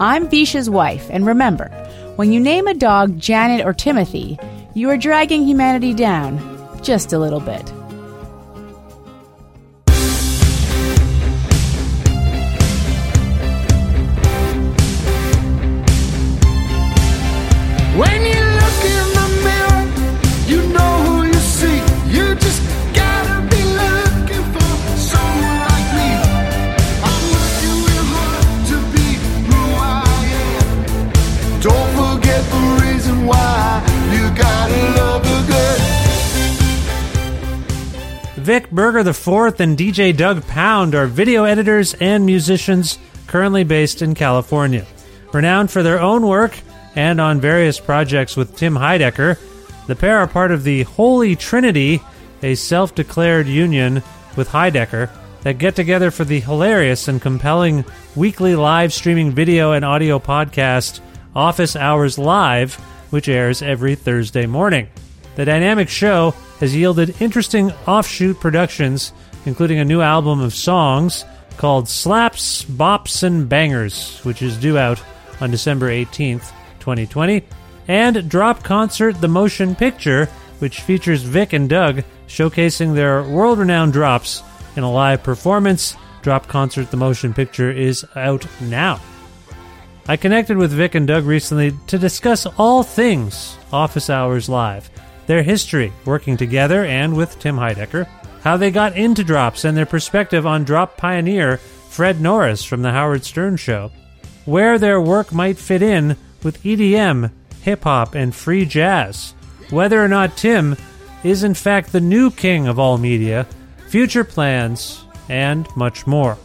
I'm Visha's wife, and remember, when you name a dog Janet or Timothy, you are dragging humanity down just a little bit. Vic Berger IV and DJ Doug Pound are video editors and musicians currently based in California. Renowned for their own work and on various projects with Tim Heidecker, the pair are part of the Holy Trinity, a self declared union with Heidecker that get together for the hilarious and compelling weekly live streaming video and audio podcast Office Hours Live, which airs every Thursday morning. The dynamic show has yielded interesting offshoot productions, including a new album of songs called Slaps, Bops, and Bangers, which is due out on December 18th, 2020, and Drop Concert the Motion Picture, which features Vic and Doug showcasing their world renowned drops in a live performance. Drop Concert the Motion Picture is out now. I connected with Vic and Doug recently to discuss all things Office Hours Live, their history working together and with Tim Heidecker, how they got into drops and their perspective on drop pioneer Fred Norris from The Howard Stern Show, where their work might fit in with EDM, hip hop, and free jazz, whether or not Tim is in fact the new king of all media, future plans, and much more.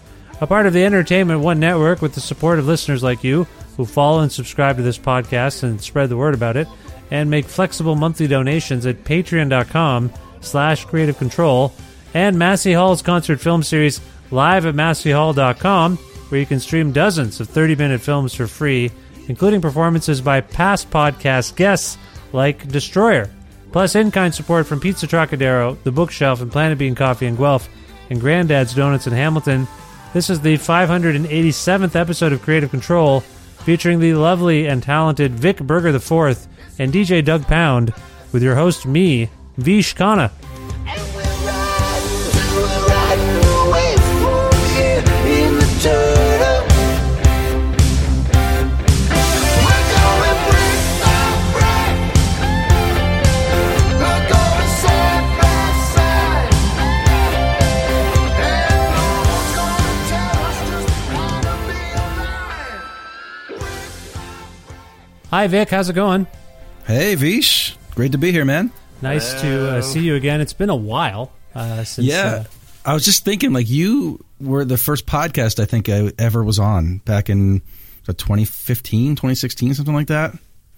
A part of the Entertainment One Network with the support of listeners like you who follow and subscribe to this podcast and spread the word about it, and make flexible monthly donations at patreon.com slash creative control and Massey Hall's concert film series live at masseyhall.com where you can stream dozens of 30-minute films for free including performances by past podcast guests like Destroyer. Plus, in kind support from Pizza Trocadero, The Bookshelf, and Planet Bean Coffee in Guelph, and Granddad's Donuts in Hamilton. This is the 587th episode of Creative Control, featuring the lovely and talented Vic Berger IV and DJ Doug Pound, with your host, me, Vish Khanna. And we're riding, we're riding away from here in the turtle. We're going brick by brick. We're going side by side. And no one's gonna tell us just how to be alive. Hi, Vic. How's it going? Hey, Vish. Great to be here, man. Nice to uh, see you again. It's been a while uh, since. Yeah. Uh, I was just thinking, like, you were the first podcast I think I ever was on back in uh, 2015, 2016, something like that.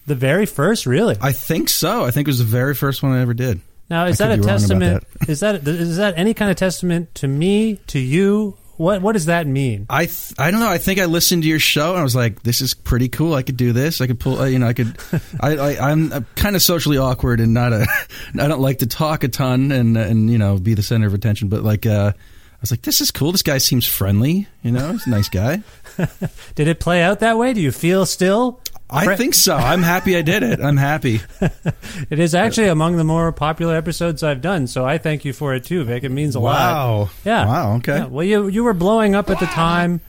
the very first, really. I think so. I think it was the very first one I ever did. Now, is I that a could be wrong about testament? that. Is that is that any kind of testament to me, to you? What what does that mean? I th- I don't know. I think I listened to your show and I was like, "This is pretty cool. I could do this. I could pull. Uh, you know, I could. I, I I'm, I'm kind of socially awkward and not a. I don't like to talk a ton and and you know be the center of attention. But like, uh, I was like, this is cool. This guy seems friendly. You know, he's a nice guy. Did it play out that way? Do you feel still? I Fre- think so. I'm happy I did it. I'm happy. It is actually among the more popular episodes I've done, so I thank you for it too, Vic. It means a lot. Wow. Yeah. Wow, okay. Yeah, Well, you you were blowing up at the time,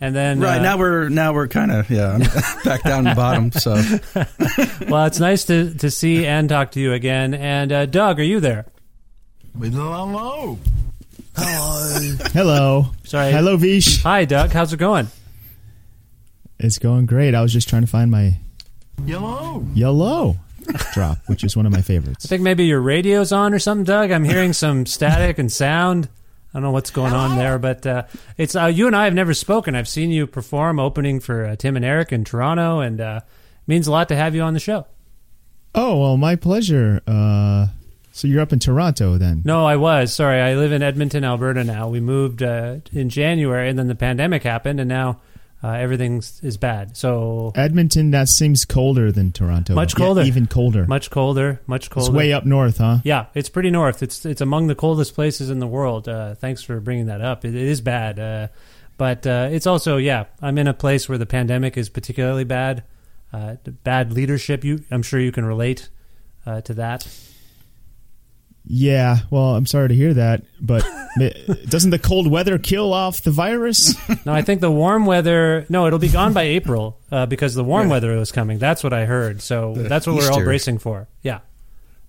and then Right uh, now we're now we're kind of yeah I'm back down the bottom. So well, it's nice to to see and talk to you again. And uh, Doug, are you there? Hello. Hello. Sorry. Hello, Vish. Hi, Doug. How's it going? It's going great. I was just trying to find my yellow yellow drop, which is one of my favorites. I think maybe your radio's on or something, Doug. I'm hearing some static and sound. I don't know what's going on there, but uh, it's uh, you and I have never spoken. I've seen you perform opening for uh, Tim and Eric in Toronto, and uh, it means a lot to have you on the show. Oh, well, my pleasure. Uh, so you're up in Toronto then? No, I was sorry. I live in Edmonton, Alberta now. We moved uh, in January, and then the pandemic happened, and now uh, everything is bad. So Edmonton, that seems colder than Toronto. Much Yeah, colder. even colder. much colder, much colder. It's way up north, huh? Yeah, it's pretty north. It's it's among the coldest places in the world. Uh, thanks for bringing that up. It, it is bad, uh, but uh, it's also yeah. I'm in a place where the pandemic is particularly bad. Uh, the bad leadership. You, I'm sure you can relate uh, to that. Yeah, well, I'm sorry to hear that, but doesn't the cold weather kill off the virus? No, I think the warm weather. No, it'll be gone by April uh, because the warm weather was coming. That's what I heard. So that's what we're all bracing for. Yeah.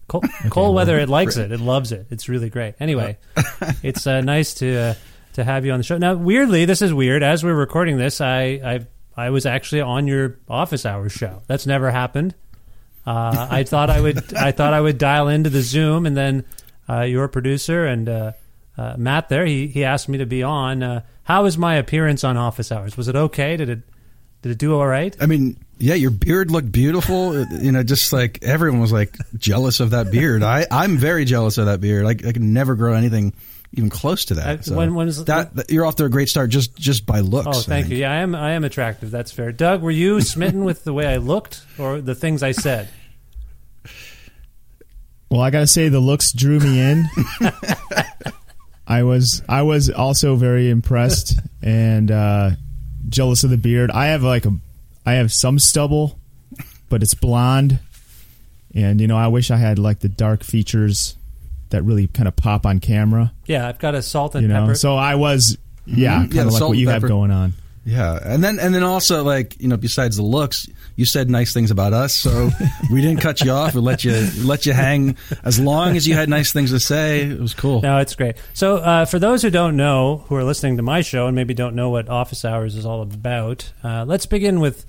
Cold, cold weather, it likes it. It loves it. It's really great. Anyway, it's uh, nice to uh, to have you on the show. Now, weirdly, this is weird. As we're recording this, I I I was actually on your office hours show. That's never happened. Uh, I thought I would I thought I would dial into the Zoom, and then uh, your producer and uh, uh, Matt there he he asked me to be on. Uh, how was my appearance on office hours? Was it okay? Did it did it do all right? I mean, yeah, your beard looked beautiful. You know, just like everyone was like jealous of that beard. I I'm very jealous of that beard. I, I could never grow anything even close to that. Uh, So when- when is- that, that- You're off to a great start just just by looks. Oh, thank you. Yeah, I am. I am attractive. That's fair. Doug, were you smitten with the way I looked or the things I said? Well, I gotta say the looks drew me in. I was I was also very impressed and uh, jealous of the beard. I have like a I have some stubble, but it's blonde, and you know I wish I had like the dark features that really kind of pop on camera. Yeah, I've got a salt and You know, pepper. so I was yeah, Mhm. Yeah, kind the of like what and you have going on. Yeah, and then and then also like you know, besides the looks, you said nice things about us, so we didn't cut you off. We let you let you hang as long as you had nice things to say. It was cool. No, it's great. So, uh, for those who don't know, who are listening to my show and maybe don't know what Office Hours is all about, uh, let's begin with,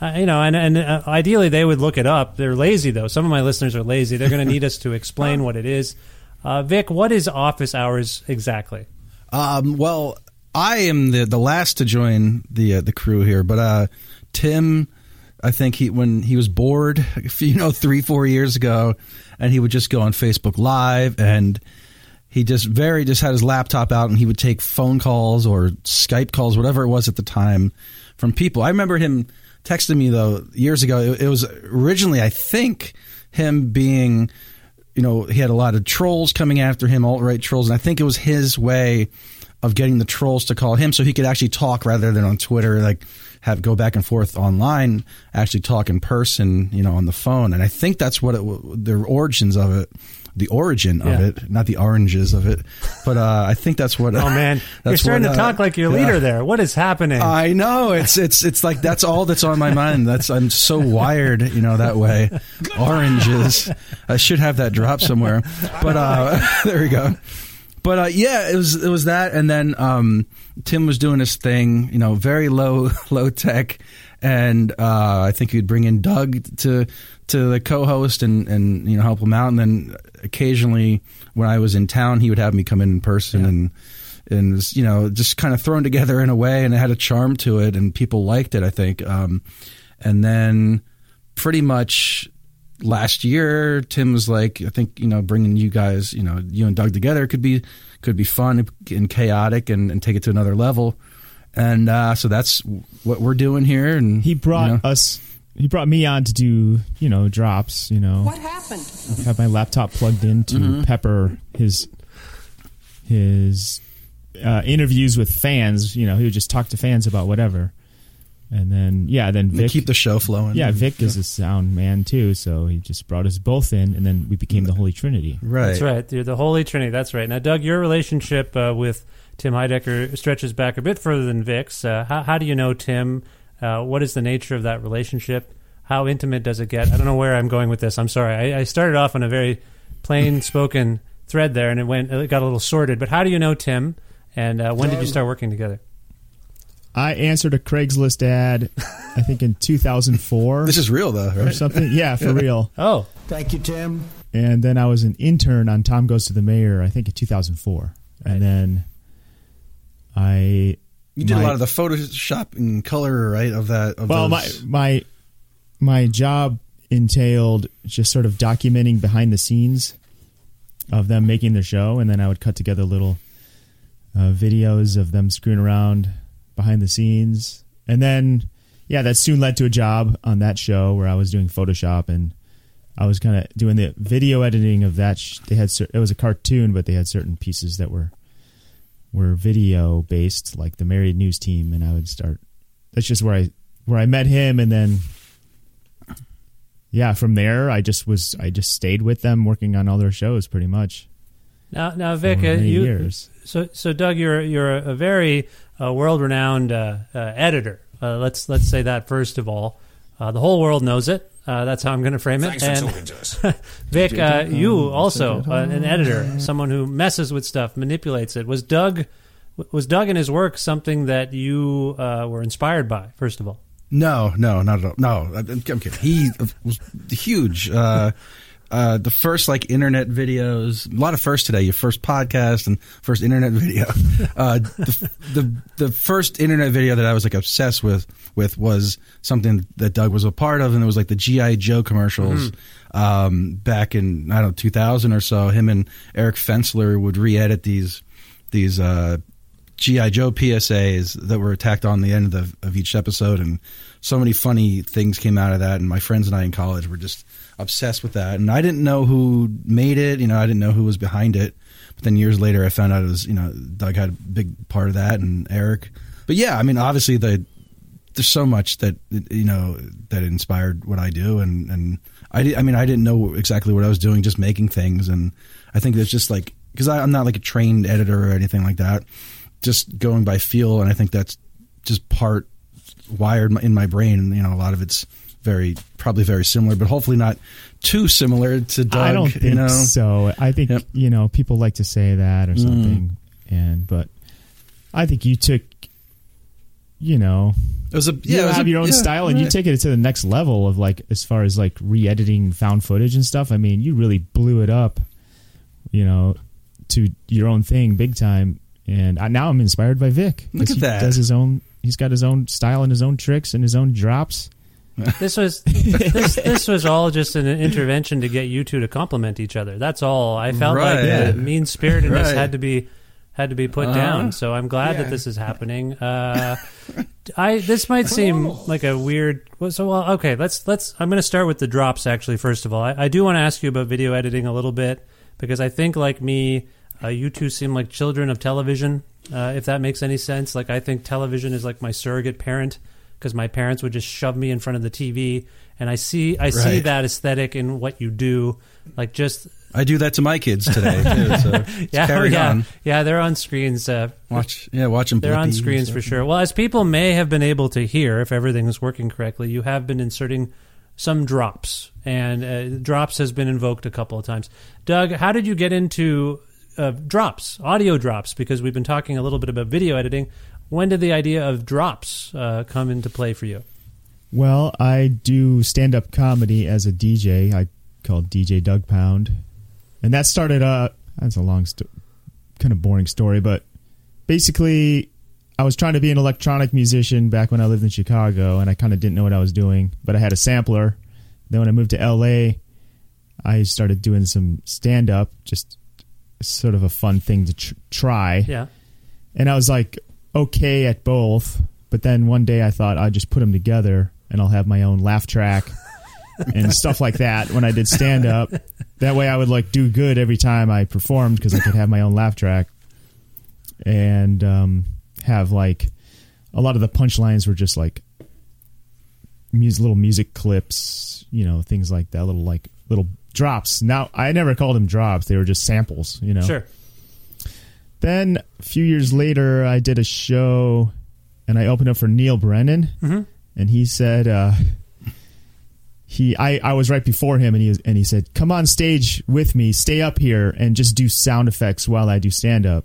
uh, you know, and, and uh, ideally they would look it up. They're lazy though. Some of my listeners are lazy. They're going to need us to explain what it is. Uh, Vic, what is Office Hours exactly? Um, well, I am the the last to join the uh, the crew here, but uh, Tim, I think he when he was bored, you know, three four years ago, and he would just go on Facebook Live and. He just very just had his laptop out and he would take phone calls or Skype calls, whatever it was at the time, from people. I remember him texting me though years ago. It, it was originally, I think, him being, you know, he had a lot of trolls coming after him, alt right trolls, and I think it was his way of getting the trolls to call him so he could actually talk rather than on Twitter, like have go back and forth online, actually talk in person, you know, on the phone. And I think that's what it, the origins of it. The origin of it, not the oranges of it, but uh, I think that's what. Oh man, you're starting what, to uh, talk like your yeah. leader there. What is happening? I know it's it's it's like that's all that's on my mind. That's I'm so wired, you know, that way. Oranges. I should have that drop somewhere. But uh there we go. But uh yeah, it was it was that and then um Tim was doing his thing, you know, very low low tech and uh I think he'd bring in Doug to to the co-host and and you know help him out and then occasionally when I was in town he would have me come in in person and and it was, you know just kind of thrown together in a way and it had a charm to it and people liked it i think. Um, and then pretty much last year tim was like i think you know bringing you guys you know you and doug together could be could be fun and chaotic and, and take it to another level and uh, so that's what we're doing here and He brought you know, us. He brought me on to do you know drops. You know, What happened? I have my laptop plugged in to Mm-hmm. pepper his his uh, interviews with fans. You know, he would just talk to fans about whatever. And then yeah, then Vic keep the show flowing yeah Vic is a sound man too, so he just brought us both in, and then we became the Holy Trinity. right That's right. You're the Holy Trinity. That's right. Now, Doug, your relationship uh, with Tim Heidecker stretches back a bit further than Vic's. Uh, how, how do you know Tim? Uh, what is the nature of that relationship? How intimate does it get? I don't know where I'm going with this. I'm sorry. I, I started off on a very plain spoken thread there, and it went it got a little sorted. But how do you know Tim? And uh, when did you start working together? I answered a Craigslist ad, I think in 2004 this is real though or something. Yeah, for real. Oh, Thank you, Tim. And then I was an intern on Tom Goes to the Mayor, I think in 2004. And then I you did my- a lot of the photoshop and color right of that of well, my those- my my job entailed just sort of documenting behind the scenes of them making the show, and then I would cut together little uh, videos of them screwing around behind the scenes, and then yeah, that soon led to a job on that show where I was doing Photoshop and I was kind of doing the video editing of that. Sh- they had cer- it was a cartoon, but they had certain pieces that were were video based, like the Married News Team, and I would start. That's just where I where I met him, and then yeah, from there I just was I just stayed with them working on all their shows pretty much. now, now, Vic, uh, you years. so so Doug, you're you're a very uh, world renowned uh, uh, editor. Uh, let's let's say that first of all. Uh, the whole world knows it. Uh, that's how I'm going to frame it. Thanks and to us. Vic, uh, you also uh, an editor, someone who messes with stuff, manipulates it. Was Doug was Doug and his work something that you uh, were inspired by? First of all, No, no, not at all. No, I'm, I'm kidding. He was huge. Uh, uh, the first like internet videos, a lot of first today. Your first podcast and first internet video. Uh, the, the the first internet video that I was like obsessed with with was something that Doug was a part of, and it was like the GI Joe commercials um, back in I don't know 2000 or so. Him and Eric Fensler would re-edit these these uh, GI Joe PSAs that were tacked on the end of, the, of each episode, and so many funny things came out of that. And my friends and I in college were just obsessed with that. And I didn't know who made it. You know, I didn't know who was behind it. But then years later, I found out it was you know Doug had a big part of that, and Eric. But yeah, I mean, obviously the there's so much that you know that inspired what I do, and and I di- I mean I didn't know exactly what I was doing, just making things, and I think that's just like because I'm not like a trained editor or anything like that, just going by feel, and I think that's just part wired in my brain. You know, a lot of it's very probably very similar, but hopefully not too similar to Doug. I don't think you know? so. I think Yep. you know people like to say that or mm. something, and but I think you took, you know, It was a yeah, you it was have a- your own yeah, style, and you take it to the next level of like as far as like re-editing found footage and stuff. I mean, you really blew it up, you know, to your own thing, big time. And I, now I'm inspired by Vic. Look at he that. Does his own. He's got his own style and his own tricks and his own drops. This was this, this was all just an intervention to get you two to compliment each other. That's all. I felt like Right. the mean spiritedness Right. had to be had to be put Uh-huh. down. So I'm glad that this is happening. Uh, I this might seem like a weird. Well, so well, okay. Let's let's. I'm going to start with the drops. Actually, first of all, I, I do want to ask you about video editing a little bit because I think, like me, uh, you two seem like children of television. Uh, if that makes any sense, like I think television is like my surrogate parent because my parents would just shove me in front of the TV, and I see I see that aesthetic in what you do, like just I do that to my kids today too. So yeah, carry yeah, on. yeah. They're on screens. Uh, Watch, yeah, watch them. they're on screens for sure. Well, as people may have been able to hear, if everything is working correctly, you have been inserting some drops, and uh, drops has been invoked a couple of times. Doug, how did you get into uh, drops, audio drops? Because we've been talking a little bit about video editing. When did the idea of drops uh, come into play for you? Well, I do stand up comedy as a DJ. I called DJ Doug Pound, and that started. Uh, that's a long, sto- kind of boring story, but basically, I was trying to be an electronic musician back when I lived in Chicago, and I kind of didn't know what I was doing. But I had a sampler. Then when I moved to LA, I started doing some stand up, just sort of a fun thing to tr- try Yeah, and I was like okay at both. But then one day I thought I'd just put them together and I'll have my own laugh track and stuff like that when I did stand up. That way I would like do good every time I performed because I could have my own laugh track and um, have like a lot of the punchlines were just like mus- little music clips, you know, things like that, little like little drops. Now I never called them drops; they were just samples, you know. sure. Then a few years later, I did a show and I opened up for Neal Brennan, Mhm. and he said uh, he I, I was right before him, and he was, and he said, "Come on stage with me, stay up here, and just do sound effects while I do stand up."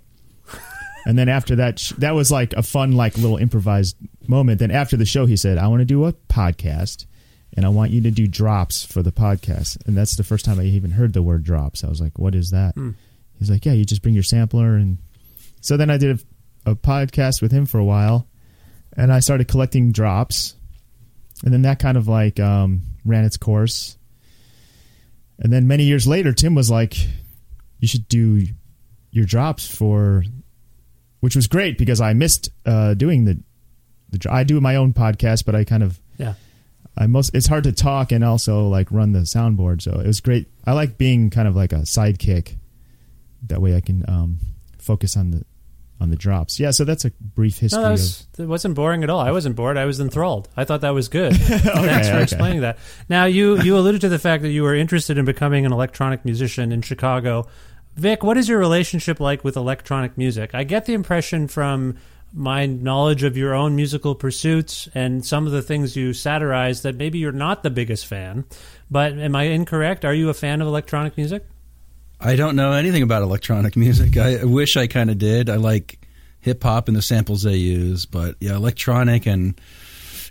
and then after that, that was like a fun, like little improvised moment. Then after the show, he said, "I want to do a podcast." And I want you to do drops for the podcast. And that's the first time I even heard the word drops. I was like, what is that? He's like, yeah, you just bring your sampler. And so then I did a, a podcast with him for a while and I started collecting drops. And then that kind of like um, ran its course. And then many years later, Tim was like, you should do your drops for, which was great because I missed uh, doing the, the, I do my own podcast, but I kind of, Yeah. I most it's hard to talk and also like run the soundboard, so it was great. I like being kind of like a sidekick. That way, I can um, focus on the on the drops. Yeah, so that's a brief history No, that was it wasn't boring at all. I wasn't bored. I was enthralled. I thought that was good. Thanks for okay. explaining that. Now you you alluded to the fact that you were interested in becoming an electronic musician in Chicago. Vic, what is your relationship like with electronic music? I get the impression from my knowledge of your own musical pursuits and some of the things you satirize that maybe you're not the biggest fan. But am I incorrect? Are you a fan of electronic music? I don't know anything about electronic music. I wish I kind of did. I like hip hop and the samples they use, but yeah, electronic and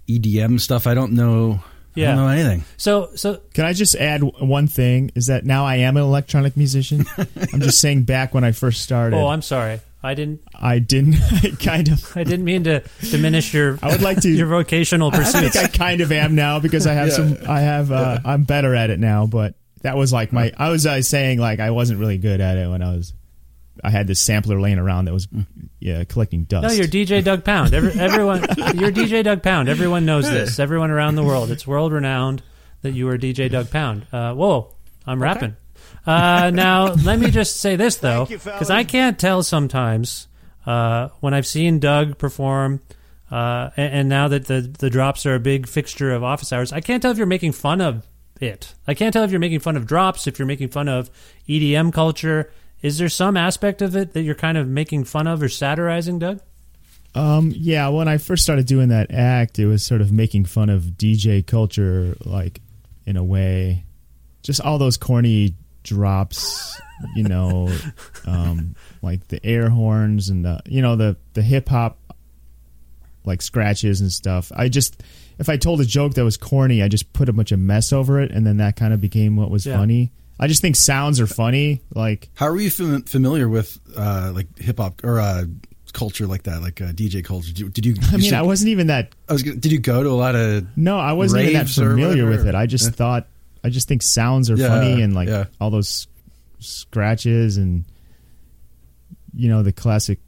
EDM stuff. I don't know. I Yeah. don't know anything. So so Can I just add one thing? Is that now I am an electronic musician? I'm just saying back when I first started, oh, I'm sorry. I didn't I didn't I kind of. I didn't mean to diminish your I would like to. your vocational I think pursuits. I kind of am now because I have Yeah. some. I have. Uh, I'm better at it now, but that was like my. I was uh, saying like I wasn't really good at it when I was. I had this sampler laying around that was, yeah, collecting dust. No, you're DJ Doug Pound. Every, everyone, you're DJ Doug Pound. Everyone knows this. Everyone around the world. It's world renowned that you are DJ Doug Pound. Uh, whoa, I'm rapping. Uh, now, let me just say this though, because I can't tell sometimes uh, when I've seen Doug perform. Uh, and, and now that the the drops are a big fixture of office hours, I can't tell if you're making fun of it. I can't tell if you're making fun of drops, if you're making fun of EDM culture. Is there some aspect of it that you're kind of making fun of or satirizing, Doug? Um, yeah, when I first started doing that act, it was sort of making fun of DJ culture, like in a way, just all those corny drops, you know, um, like the air horns and the, you know, the the hip hop, like scratches and stuff. I just, if I told a joke that was corny, I just put a bunch of mess over it, and then that kind of became what was Yeah. funny. I just think sounds are funny, like. How are you fam- familiar with uh, like hip hop or uh, culture like that, like uh, DJ culture? Did you? Did you I mean, said- I wasn't even that I was. gonna- Did you go to a lot of? No, I wasn't even that familiar with it. I just Yeah. thought I just think sounds are Yeah, funny and like yeah. all those scratches and you know the classic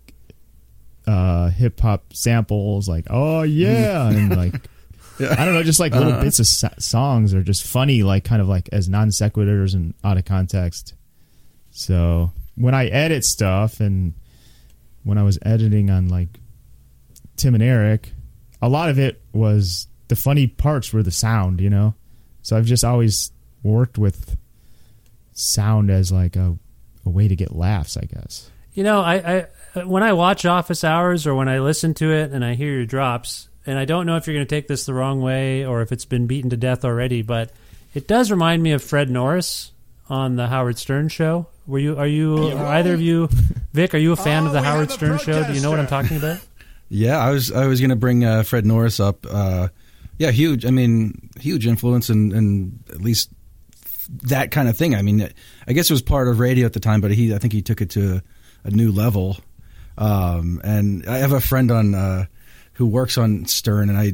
uh, hip hop samples, like "Oh yeah," and like I don't know, just like little bits of so- songs are just funny, like kind of like as non sequiturs and out of context. So when I edit stuff and when I was editing on like Tim and Eric, a lot of it was the funny parts were the sound, you know. So I've just always worked with sound as like a, a way to get laughs, I guess. You know, I, I when I watch Office Hours or when I listen to it and I hear your drops, and I don't know if you're going to take this the wrong way or if it's been beaten to death already, but it does remind me of Fred Norris on the Howard Stern show. Were you? Are you? Are either of you, Vic? Are you a fan of the Howard Stern show? Do you know what I'm talking about? Yeah, I was I was going to bring uh, Fred Norris up. Uh, yeah, huge. I mean, huge influence and and at least that kind of thing. I mean, I guess it was part of radio at the time, but he I think he took it to a new level. Um, and I have a friend on uh, who works on Stern, and I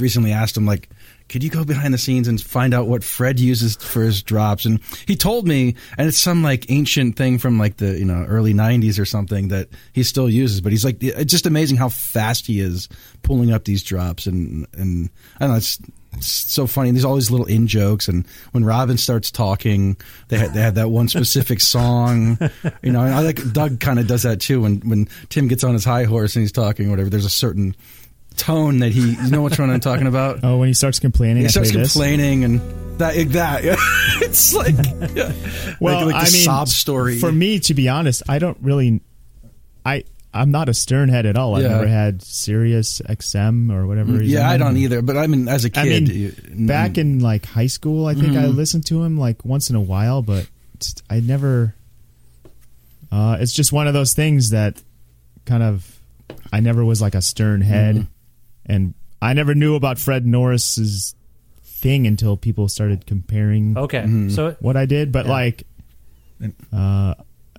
recently asked him like. Could you go behind the scenes and find out what Fred uses for his drops? And he told me, and it's some like ancient thing from like the you know early '90s or something that he still uses. But he's like, it's just amazing how fast he is pulling up these drops, and and I don't know, it's, it's so funny. There's all these little in jokes, and when Robin starts talking, they had, they have that one specific song, you know. And I like Doug kind of does that too. When when Tim gets on his high horse and he's talking, or whatever, there's a certain tone that he, you know, which one I'm talking about. Oh, when he starts complaining, He I starts play this. complaining and that that. It's like yeah. Well, like, like I mean, sob story. For me, to be honest, I don't really. I I'm not a Stern head at all. I've never had Sirius XM or whatever. he's yeah, I don't either. But I mean, as a kid, I mean, you- mm-hmm. back in like high school, I think I listened to him like once in a while, but I never. Uh, it's just one of those things that kind of I never was like a Stern head, Mm-hmm. and I never knew about Fred Norris's thing until people started comparing Okay, Mm-hmm. so what I did. But like, uh,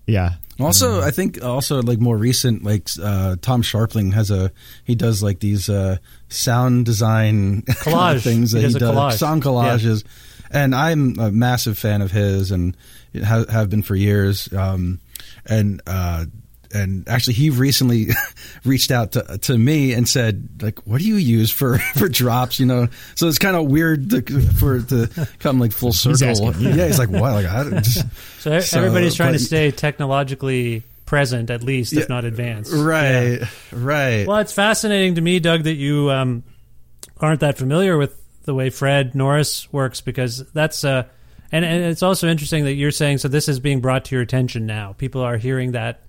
yeah, Also, I think also like more recent, like uh, Tom Scharpling has a he does like these uh, sound design Collage. things He that does he a does, collage. sound collages, and I'm a massive fan of his, and ha- have been for years. Um, and uh, and actually, he recently reached out to to me and said, like, what do you use for for drops? You know, so it's kind of weird to, for it to come like full He's circle. asking you. yeah, he's like, what? Like, I just so, So, everybody's trying to stay technologically present, at least, if Yeah. not advanced. right, Yeah. right. Well, it's fascinating to me, Doug, that you um, aren't that familiar with the way Fred Norris works because that's uh, and, and it's also interesting that you're saying so. This is being brought to your attention now. People are hearing that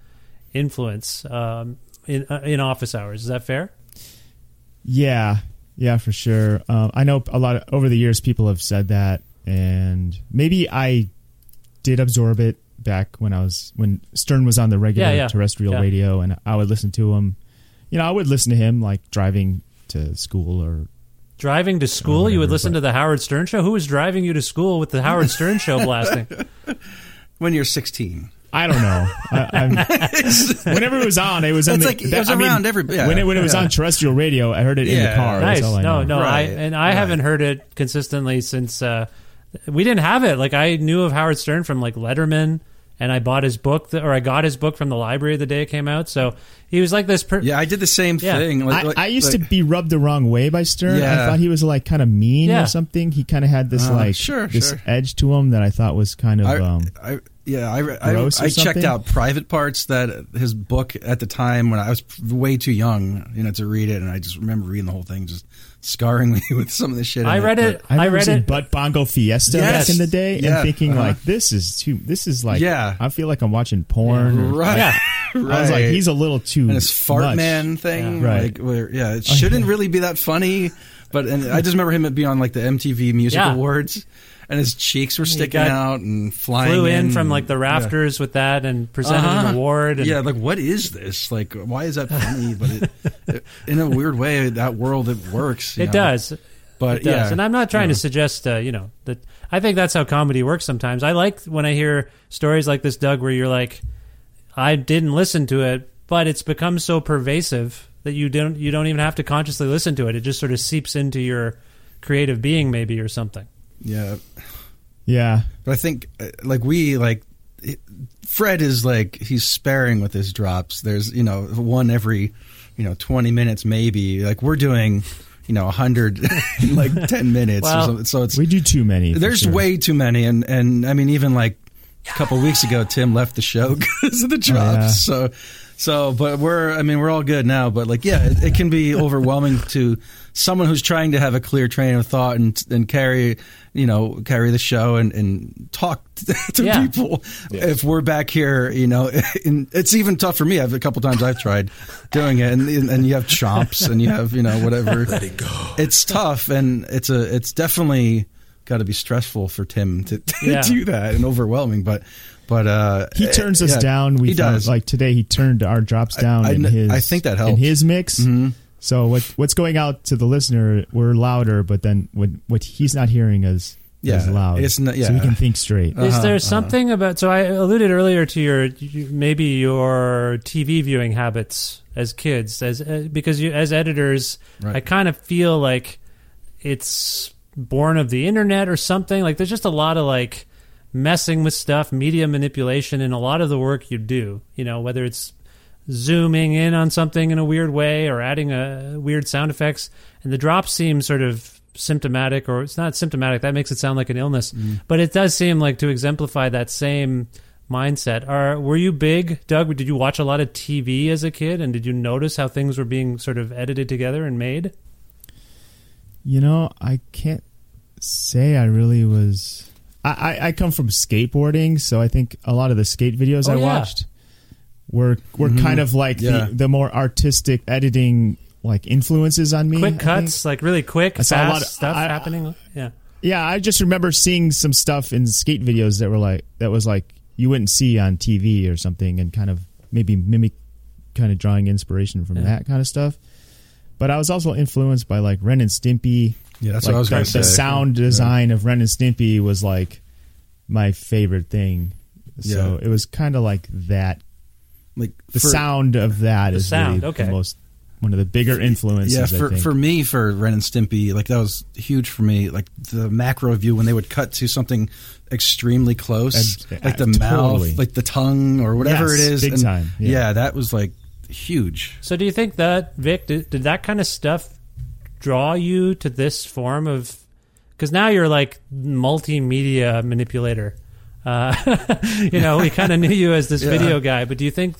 influence um, in uh, in office hours. Is that fair? Yeah, yeah, for sure. Um, I know a lot of, over the years people have said that, and maybe I did absorb it back when I was when Stern was on the regular Yeah, yeah. terrestrial Yeah. radio, and I would listen to him. You know, I would listen to him like driving to school or Driving to school, you would listen but- to the Howard Stern show. Who was driving you to school with the Howard Stern show blasting? when you're 16. I don't know. I, I'm, whenever it was on, it was in the, like, it that- was I mean, every- yeah, when it when it was yeah. on terrestrial radio, I heard it in the car. nice. All I No, know. no, I and I right. haven't heard it consistently since uh, we didn't have it. Like I knew of Howard Stern from like Letterman, and I bought his book, th- or I got his book from the library the day it came out. So he was like this. Per- Yeah, I did the same Yeah. thing. Like, I, like- I used like- to be rubbed the wrong way by Stern. Yeah. I thought he was like kind of mean Yeah. or something. He kind of had this Uh, like sure, this sure. edge to him that I thought was kind of I, um, I, yeah, I, I, gross I checked out private parts that his book at the time when I was way too young, you know, to read it, and I just remember reading the whole thing, just scarring me with some of the shit. in I read it. I, I, read it. Butt Bongo Fiesta Yes. back in the day Yeah. and thinking Uh-huh. like this is too this is like Yeah. I feel like I'm watching porn. or- Right, Yeah. right. I was like he's a little too and his fart much. man thing, Yeah. Right. Like, where, yeah, it shouldn't really be that funny, but and I just remember him being on like the MTV Music Yeah. Awards, and his cheeks were sticking out and flying. Flew in in from like the Yeah. rafters with that and presented Uh-huh. an award. And yeah, like what is this? Like, why is that funny? but it, it, in a weird way, that world it works. it know? does. But it does. yeah, and I'm not trying yeah. to suggest, uh, you know, that I think that's how comedy works sometimes. I like when I hear stories like this, Doug, where you're like, I didn't listen to it, but it's become so pervasive that you don't you don't even have to consciously listen to it. It just sort of seeps into your creative being, maybe, or something. Yeah, Yeah. but I think uh, like we like Fred is like he's sparing with his drops. There's you know one every you know 20 minutes maybe. Like we're doing you know 100 in like 10 minutes or something. So it's We do too many. there's sure. way too many and and I mean even like a couple weeks ago Tim left the show because of the drops. yeah. So so but we're I mean we're all good now but like yeah it, it can be overwhelming to someone who's trying to have a clear train of thought and and carry you know carry the show and and talk to Yeah. people if we're back here you know and it's even tough for me I've a couple times I've tried doing it and and you have chomps and you have you know whatever Let it go. it's tough and it's a it's definitely got to be stressful for Tim to, to Yeah. do that and overwhelming but but uh He turns us yeah, down. We he does like today. He turned our drops down I in his. I think that in helped. Mm-hmm. his mix. So what what's going out to the listener? We're louder, but then when what he's not hearing is Yeah, as loud. it's not- So we can think straight. Is there something about? So I alluded earlier to your maybe your TV viewing habits as kids, as uh, because you as editors, Right. I kind of feel like it's born of the internet or something. Like there's just a lot of like messing with stuff, media manipulation, in a lot of the work you do. You know, whether it's zooming in on something in a weird way or adding a weird sound effects and the drop seems sort of symptomatic or it's not symptomatic that makes it sound like an illness mm-hmm. but it does seem like to exemplify that same mindset are were you big doug did you watch a lot of tv as a kid and did you notice how things were being sort of edited together and made You know, I can't say I really was. I, I, I come from skateboarding, so I think a lot of the skate videos Oh, I yeah. watched were were mm-hmm. kind of like Yeah. the, the more artistic editing like influences on me. Quick cuts like really quick I saw a fast lot of- stuff I- happening yeah Yeah, I just remember seeing some stuff in skate videos that were like that was like you wouldn't see on TV or something, and kind of maybe mimic, kind of drawing inspiration from Yeah. that kind of stuff. But I was also influenced by like Ren and Stimpy. Yeah, that's like what I was the, gonna say. the sound design of Ren and Stimpy was like my favorite thing. So Yeah. it was kind of like that. Like The for- sound of that The is sound, really okay. the most one of the bigger influences. Yeah, I for think. for me, for Ren and Stimpy, like that was huge for me. Like the macro view when they would cut to something extremely close, Ab- like the totally. mouth, like the tongue, or whatever Yes, it is. big and time, yeah. that was like huge. So do you think that Vic did, did that kind of stuff draw you to this form of because now you're like multimedia manipulator. Uh, you know, we kind of knew you as this Yeah. video guy, but do you think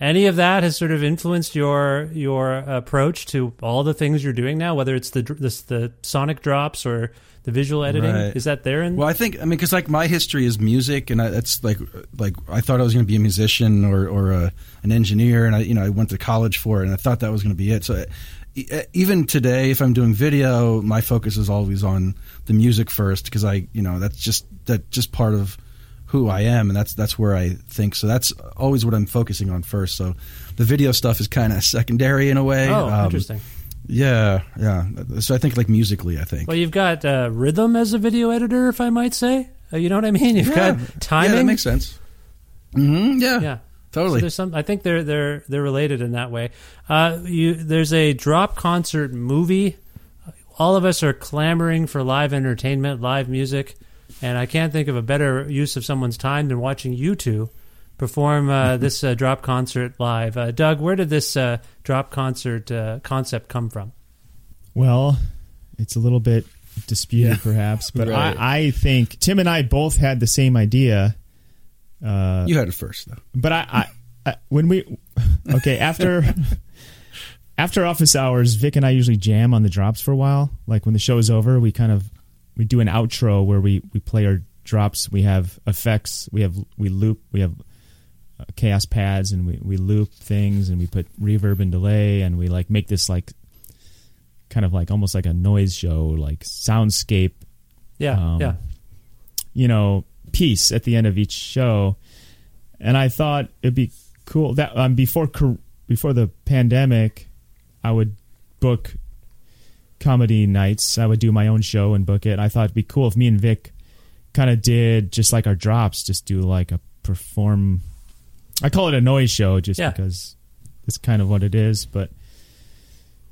any of that has sort of influenced your your approach to all the things you're doing now, whether it's the this, the sonic drops or the visual editing? Right. Is that there? In Well, I think I mean because like my history is music, and I, it's like like I thought I was going to be a musician or or a, an engineer, and I you know I went to college for it, and I thought that was going to be it. So e- even today, if I'm doing video, my focus is always on the music first because I you know that's just that just part of who I am, and that's that's where I think. So that's always what I'm focusing on first. So the video stuff is kind of secondary in a way. oh, Um, interesting. Yeah, yeah. So I think like musically, I think. Well, you've got uh, rhythm as a video editor, if I might say. Uh, you know what I mean? You've yeah. got timing. Yeah, that makes sense. hmm yeah. Yeah, Totally. So there's some. I think they're they're they're related in that way. Uh, you there's a drop concert movie. All of us are clamoring for live entertainment, live music, and I can't think of a better use of someone's time than watching you two perform uh, this uh, drop concert live. Uh, Doug, where did this uh, drop concert uh, concept come from? Well, it's a little bit disputed, Yeah. perhaps, but Right. I, I think Tim and I both had the same idea. Uh, You had it first, though. but I, I, I when we okay after after office hours, Vic and I usually jam on the drops for a while. Like when the show is over, we kind of we do an outro where we we play our drops. We have effects. We have we loop. We have uh, Kaoss pads, and we we loop things, and we put reverb and delay, and we like make this like kind of like almost like a noise show, like soundscape Yeah, Um, yeah. you know, piece at the end of each show. And I thought it'd be cool that um, before before the pandemic, I would book comedy nights. I would do my own show and book it. I thought it'd be cool if me and Vic kind of did just like our drops, just do like a perform. I call it a noise show just Yeah. because it's kind of what it is, but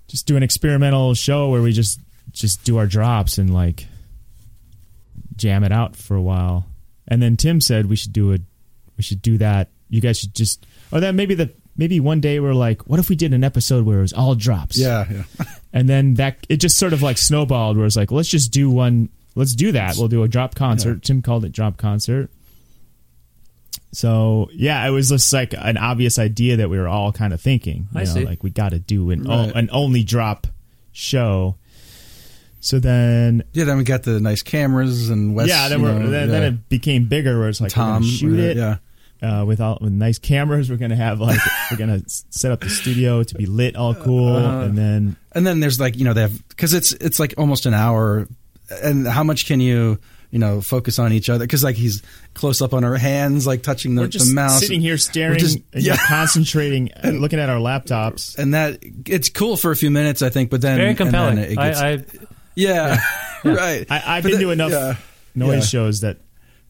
just do an experimental show where we just just do our drops and like jam it out for a while. And then Tim said we should do a we should do that. You guys should just, or then maybe the maybe one day we're like, what if we did an episode where it was all drops? Yeah, yeah. and then that it just sort of like snowballed where it's like let's just do one let's do that we'll do a drop concert tim called it drop concert so yeah it was just like an obvious idea that we were all kind of thinking you I know, see. like we got to do an, Right. an only drop show so then Yeah, then we got the nice cameras and Wes. yeah then, you we're, know, then, yeah. then it became bigger where it's like we're Tom gonna shoot it Yeah, uh, with all with nice cameras we're gonna have like we're gonna set up the studio to be lit all cool Uh, and then and then there's like you know they have because it's it's like almost an hour, and how much can you you know focus on each other? Because like he's close up on our hands, like touching the, we're just the mouse, sitting here We're staring, just- and yeah. concentrating, and looking at our laptops. and that it's cool for a few minutes, I think, but then Very and then compelling. it gets- I, I yeah, right. I, I've But been that- to enough Yeah, noise yeah. shows that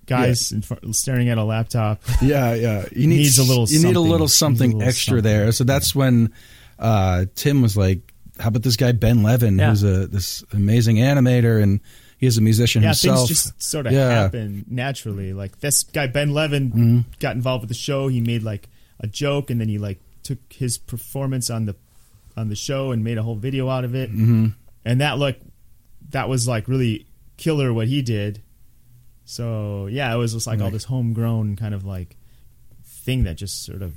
guys in front, staring at a laptop. yeah, yeah. You need Needs a little You need a something. little Needs a something little extra something. there. So that's when uh, Tim was like, "How about this guy Ben Levin, Yeah. who's a this amazing animator and he is a musician himself. Yeah, himself." things just sort of Yeah. happen naturally. Like this guy Ben Levin Mm-hmm. got involved with the show. He made like a joke, and then he like took his performance on the on the show and made a whole video out of it. Mm-hmm. And that look, that was like really killer what he did. So yeah, it was just like all this homegrown kind of like thing that just sort of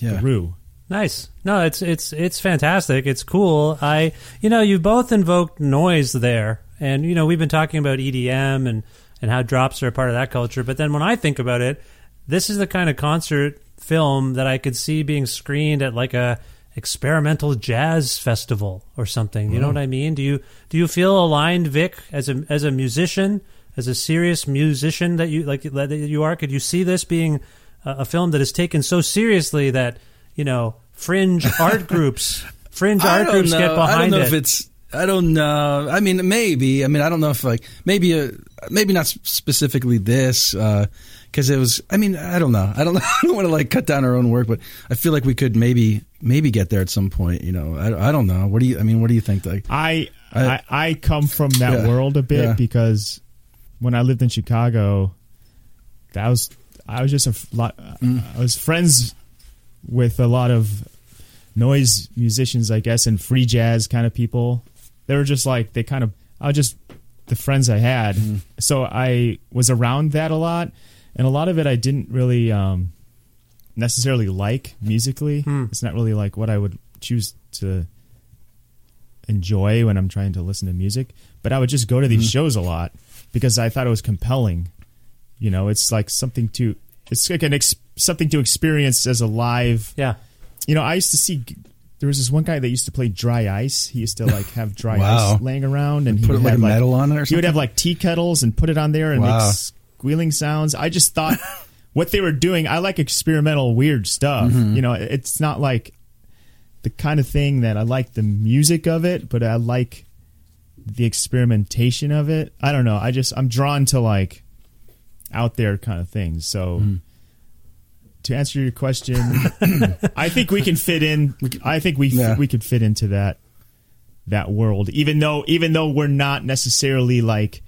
yeah. grew. Nice. No, it's it's it's fantastic. It's cool. I you know, you both invoked noise there. And you know, we've been talking about EDM and and how drops are a part of that culture, but then when I think about it, this is the kind of concert film that I could see being screened at like a experimental jazz festival or something. You know what I mean? Do you do you feel aligned Vic as a as a musician, as a serious musician that you like that you are? Could you see this being a, a film that is taken so seriously that you know fringe art groups, fringe art groups know. get I behind don't know it? if it's. I don't know. I mean, maybe. I mean, I don't know if like maybe uh maybe not specifically this because it was. I mean, I don't know. I don't. know. I don't want to like cut down our own work, but I feel like we could maybe maybe get there at some point. You know, I, I don't know. What do you? I mean, what do you think? Like, I I- I, I come from that Yeah, world a bit yeah. because when I lived in Chicago, that was I was just a lot. Mm. I was friends with a lot of noise musicians, I guess, and free jazz kind of people. They were just like they kind of I was just the friends I had. Mm. So I was around that a lot, and a lot of it I didn't really um, necessarily like musically. It's not really like what I would choose to enjoy when I'm trying to listen to music. But I would just go to these shows a lot because I thought it was compelling. You know, it's like something to it's like an ex, something to experience as a live. yeah. You know, I used to see there was this one guy that used to play dry ice. He used to like have dry Wow. ice laying around and he put would like have, metal on it or something? He would have like tea kettles and put it on there and Wow. make squealing sounds. I just thought what they were doing. I like experimental weird stuff. Mm-hmm. You know, it's not like the kind of thing that I like the music of it, but I like the experimentation of it. I don't know. I just I'm drawn to like out there kind of things. So Mm-hmm. to answer your question, I think we can fit in. I think we Yeah. we could fit into that that world, even though even though we're not necessarily like.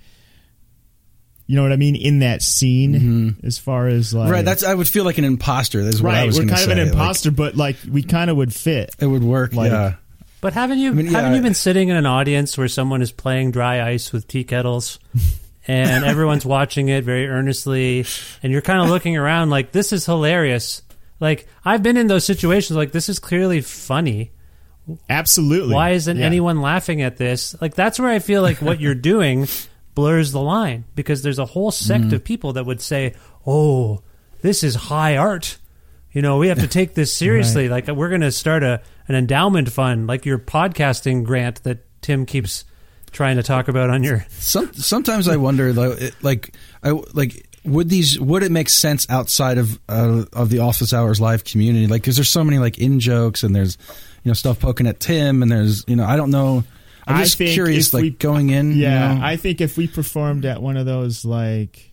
You know what I mean in that scene, as far as like Mm-hmm. right? That's. I would feel like an imposter. That's what I right. We're kind of an say, like, imposter, but like we kind of would fit. it would work. Like- yeah. But haven't you mean, yeah, haven't you been sitting in an audience where someone is playing dry ice with tea kettles and everyone's watching it very earnestly and you're kind of looking around like this is hilarious. Like I've been in those situations like this is clearly funny. Absolutely. Why isn't Yeah. anyone laughing at this? Like that's where I feel like what you're doing blurs the line because there's a whole sect Mm-hmm. of people that would say, "Oh, this is high art." You know, we have to take this seriously. Like we're going to start a an endowment fund, like your podcasting grant that Tim keeps trying to talk about on your. Some, sometimes I wonder, though, like, I like would these would it make sense outside of uh, of the office hours live community? Like, because there's so many like in jokes and there's you know stuff poking at Tim and there's you know I don't know. I'm just curious, like we- going in. you Yeah, know? I think if we performed at one of those like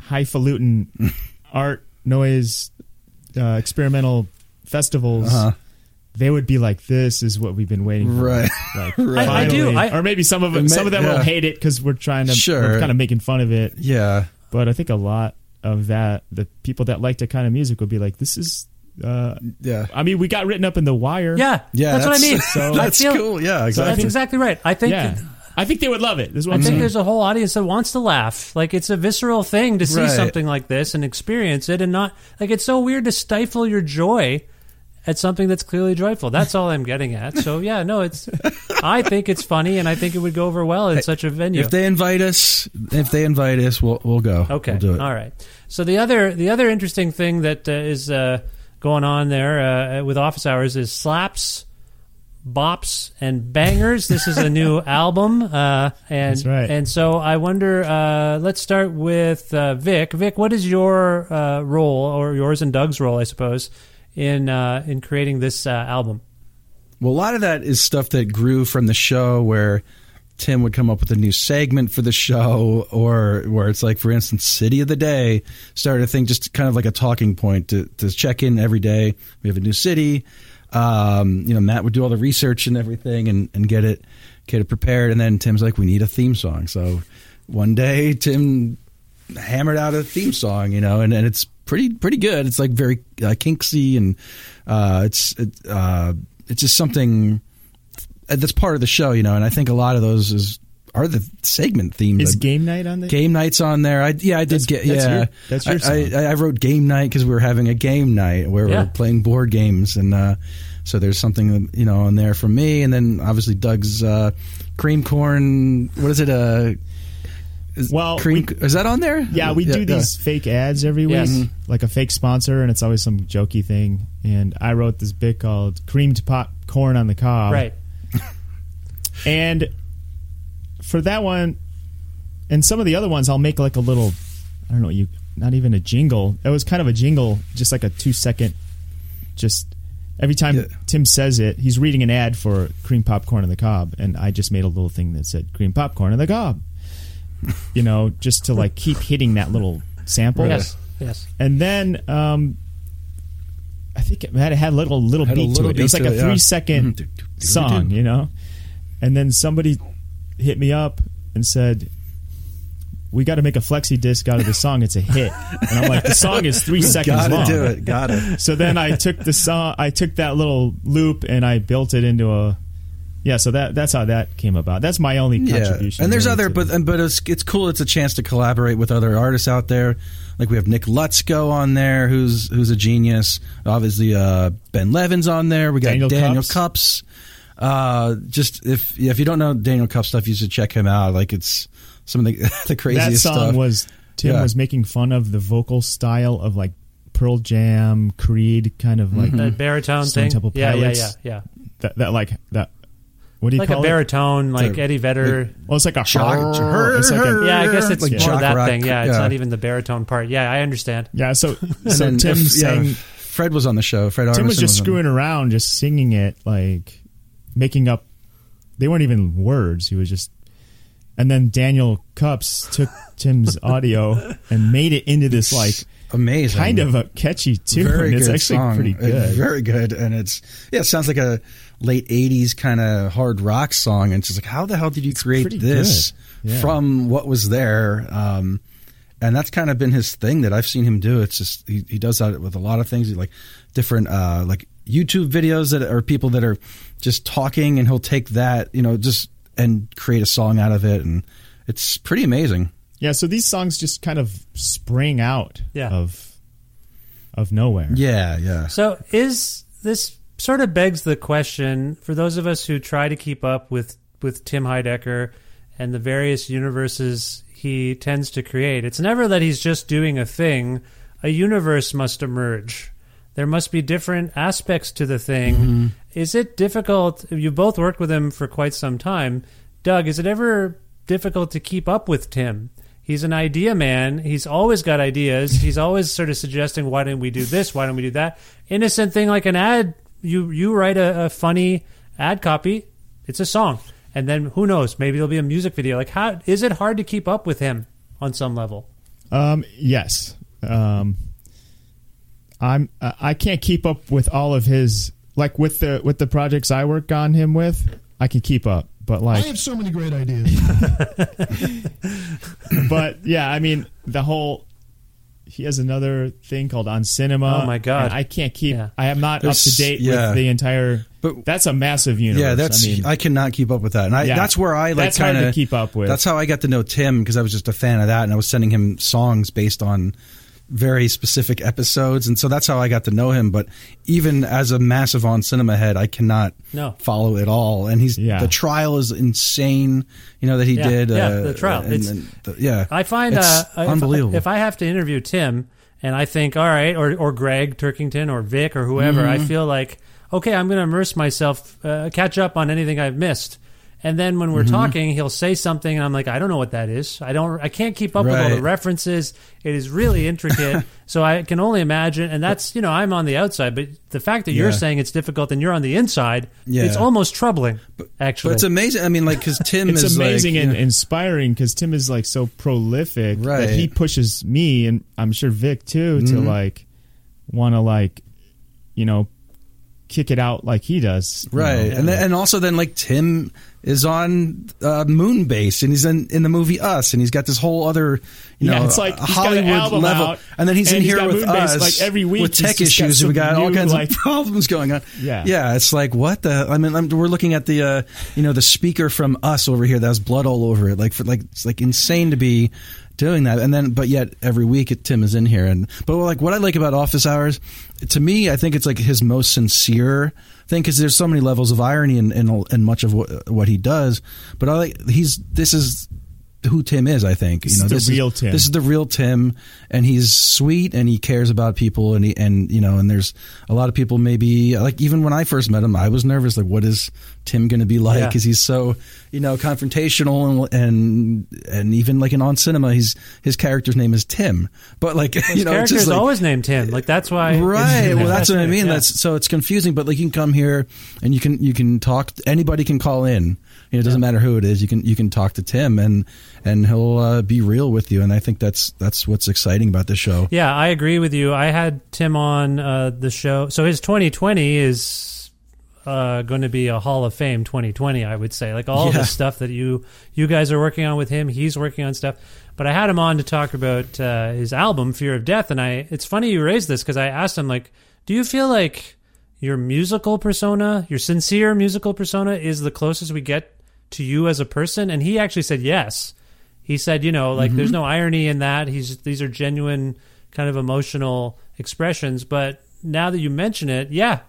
highfalutin art noise uh, experimental festivals, Uh-huh. They would be like, "This is what we've been waiting for." Right. Like, Right. I- I do. I- or maybe some of It it, may- some of them will hate it because we're trying to, Sure. we're kind of making fun of it. yeah. But I think a lot, of that, the people that like that kind of music would be like, "This is." Uh, Yeah. I mean, we got written up in the wire. Yeah, Yeah, that's, what I mean. so- I That's feel- cool. Yeah, exactly That's exactly. exactly right. I think yeah. I think they would love it. This what I I'm think saying. there's a whole audience that wants to laugh. Like it's a visceral thing to see Right. something like this and experience it, and not like it's so weird to stifle your joy at something that's clearly joyful. That's all I'm getting at. So yeah, no, it's. I think it's funny, and I think it would go over well in such a venue. If they invite us, if they invite us, we'll we'll go. Okay. we'll do it. All right. So the other the other interesting thing that uh, is uh, going on there uh, with Office Hours is slaps, bops, and bangers. this is a new album, uh, and That's right. and so I wonder. Uh, let's start with uh, Vic. Vic, what is your uh, role, or yours and Doug's role, I suppose, in uh, in creating this uh, album? Well, a lot of that is stuff that grew from the show where Tim would come up with a new segment for the show, or where it's like, for instance, City of the Day started a thing, just kind of like a talking point to, to check in every day. We have a new city. Um, you know, Matt would do all the research and everything and, and get it get it prepared. And then Tim's like, we need a theme song. So one day, Tim hammered out a theme song, you know, and, and it's pretty pretty good. It's like very uh, kinksy and uh, it's it, uh, it's just something that's part of the show, you know. And I think a lot of those is are the segment themes. Is game night on the Game nights on there. I, yeah, I did That's- get. that's yeah, your- that's your I, song. I, I wrote game night because we were having a game night where Yeah. we are playing board games, and uh, so there's something you know on there for me, and then obviously Doug's uh, cream corn. What is it? Uh, is Well, cream is that on there? Yeah, we do yeah. these fake ads every week, Yes. Mm-hmm. like a fake sponsor, and it's always some jokey thing. And I wrote this bit called "Creamed Popcorn on the Cob," right. And for that one, and some of the other ones, I'll make like a little, I don't know, you not even a jingle. It was kind of a jingle, just like a two second, just every time Yeah. Tim says it, he's reading an ad for cream popcorn on the cob, and I just made a little thing that said cream popcorn on the cob. You know, just to like keep hitting that little sample. Yes. Yes. And then um, I think it had, it had a little little Had beat little to it. beat It was like a it, yeah. three second song, you know. And then somebody hit me up and said, "We got to make a flexi disc out of the song. It's a hit." And I'm like, "The song is three seconds Gotta long." do it. Gotta. So then I took the song, I took that little loop and I built it into a. Yeah, so that that's how that came about. That's my only contribution. And there's other, but and- but it's it's cool. It's a chance to collaborate with other artists out there. Like we have Nick Lutsko on there, who's who's a genius. Obviously, uh, Ben Levin's on there. We got Daniel Daniel, Cups. Cups. Uh, just if if you don't know Daniel Cup stuff, you should check him out. Like it's some of the the craziest that craziest song stuff. was Tim Yeah. was making fun of the vocal style of like Pearl Jam, Creed, kind of like That baritone Stone thing. Temple yeah, yeah, yeah, yeah. that, that like that. What do you Like a call it? baritone, like Like- Eddie Vedder. Well, it's like a Jock- It's like a, Yeah, I guess it's Like more jock that rock, thing. Yeah, it's yeah. not even the baritone part. Yeah, I understand. yeah. So And so Tim if- yeah, sang. Fred was on the show. Fred Tim was just on screwing around, just singing it, like making up. They weren't even words. He was just. And then Daniel Cups took Tim's audio and made it into this like amazing, kind of a catchy tune. Very it's good actually song. pretty good. very good, and it's yeah, it sounds like a late '80s kind of hard rock song. And she's like, how the hell did you create this. Yeah. from what was there? Um, and that's kind of been his thing that I've seen him do. It's just he, he does that with a lot of things. He like different uh, like YouTube videos that are people that are just talking, and he'll take that you know just and create a song out of it, and it's pretty amazing. Yeah, so these songs just kind of spring out Yeah. of of nowhere. Yeah, yeah. So is this sort of begs the question for those of us who try to keep up with with Tim Heidecker and the various universes he tends to create. It's never that he's just doing a thing. A universe must emerge. There must be different aspects to the thing. Mm-hmm. Is it difficult? You both worked with him for quite some time. Doug, is it ever difficult to keep up with Tim? He's an idea man. He's always got ideas. He's always sort of suggesting, why don't we do this? Why don't we do that? Innocent thing like an ad. You you write a, a funny ad copy. It's a song, and then who knows? Maybe there'll be a music video. Like, how is it hard to keep up with him on some level? Um, yes. Um, I'm. Uh, I can't keep up with all of his like with the with the projects I work on him with. I can keep up, but like I have so many great ideas. but yeah, I mean the whole he has another thing called on cinema. Oh, my God. and I can't keep. Yeah. I am not There's- up to date yeah. with the entire. But- that's a massive universe. Yeah, that's I mean, I, cannot keep up with that, and I, Yeah. that's where I like That's hard kind to of keep up with. That's how I got to know Tim because I was just a fan of that, and I was sending him songs based on very specific episodes, and so that's how I got to know him. But even as a massive on cinema head, I cannot No. follow it all. And he's Yeah. the trial is insane. You know that he Yeah, did. yeah, uh, the trial. and- It's- and the- yeah, I find uh, if- unbelievable. If, I have to interview Tim and I think, all right, or or Greg Turkington or Vic or whoever, Mm-hmm. I feel like okay, I'm going to immerse myself, uh, catch up on anything I've missed. And then when we're Mm-hmm. talking, he'll say something, and I'm like, I don't know what that is. I don't. I can't keep up with all the references. It is really intricate. so I can only imagine. And that's you know, I'm on the outside, but the fact that you're saying it's difficult and you're on the inside, Yeah. it's almost troubling. actually, but it's amazing. I mean, like because Tim it's is amazing like, and you know- inspiring because Tim is like so prolific Right. that he pushes me and I'm sure Vic too to Mm-hmm. like want to like you know kick it out like he does. you Right, know? and then, and also then like Tim is on uh, Moonbase, and he's in in the movie Us, and he's got this whole other you Yeah, know it's like an Hollywood level, out, and then he's and in he's here with Moonbase, us like, every week with tech issues. we got all kinds like- of problems going on. Yeah. yeah, it's like what the? I mean, I'm, we're looking at the uh, you know the speaker from Us over here that has blood all over it, like for like it's like insane to be doing that. And then but yet every week it, tim is in here. And but like what i like about office hours to me i think it's like his most sincere thing because there's so many levels of irony in, in, in much of what, what he does. But i like he's this is who Tim is, I think. This you know, is the this real Tim. This is the real Tim, and he's sweet and he cares about people, and he and you know, and there's a lot of people maybe like even when I first met him, I was nervous. Like, what is Tim going to be like? Yeah. Because he's so you know confrontational and and and even like in on cinema, he's his character's name is Tim, but like His you know, it's character just is like, always named Tim. Like that's why. Right. Well, that's what I mean. Yeah. That's so it's confusing, but like you can come here and you can you can talk. Anybody can call in. You know, it doesn't matter who it is. You can you can talk to Tim and and he'll uh, be real with you. And I think that's that's what's exciting about this show. Yeah, I agree with you. I had Tim on uh, the show. So his 2020 is uh, going to be a Hall of Fame 2020, I would say. Like all Yeah. the stuff that you you guys are working on with him, he's working on stuff. But I had him on to talk about uh, his album Fear of Death, and I. It's funny you raised this because I asked him like, do you feel like your musical persona, your sincere musical persona, is the closest we get to you as a person? And he actually said yes. He said, you know, like there's mm-hmm. no irony in that. He's these are genuine kind of emotional expressions. But now that you mention it, yeah,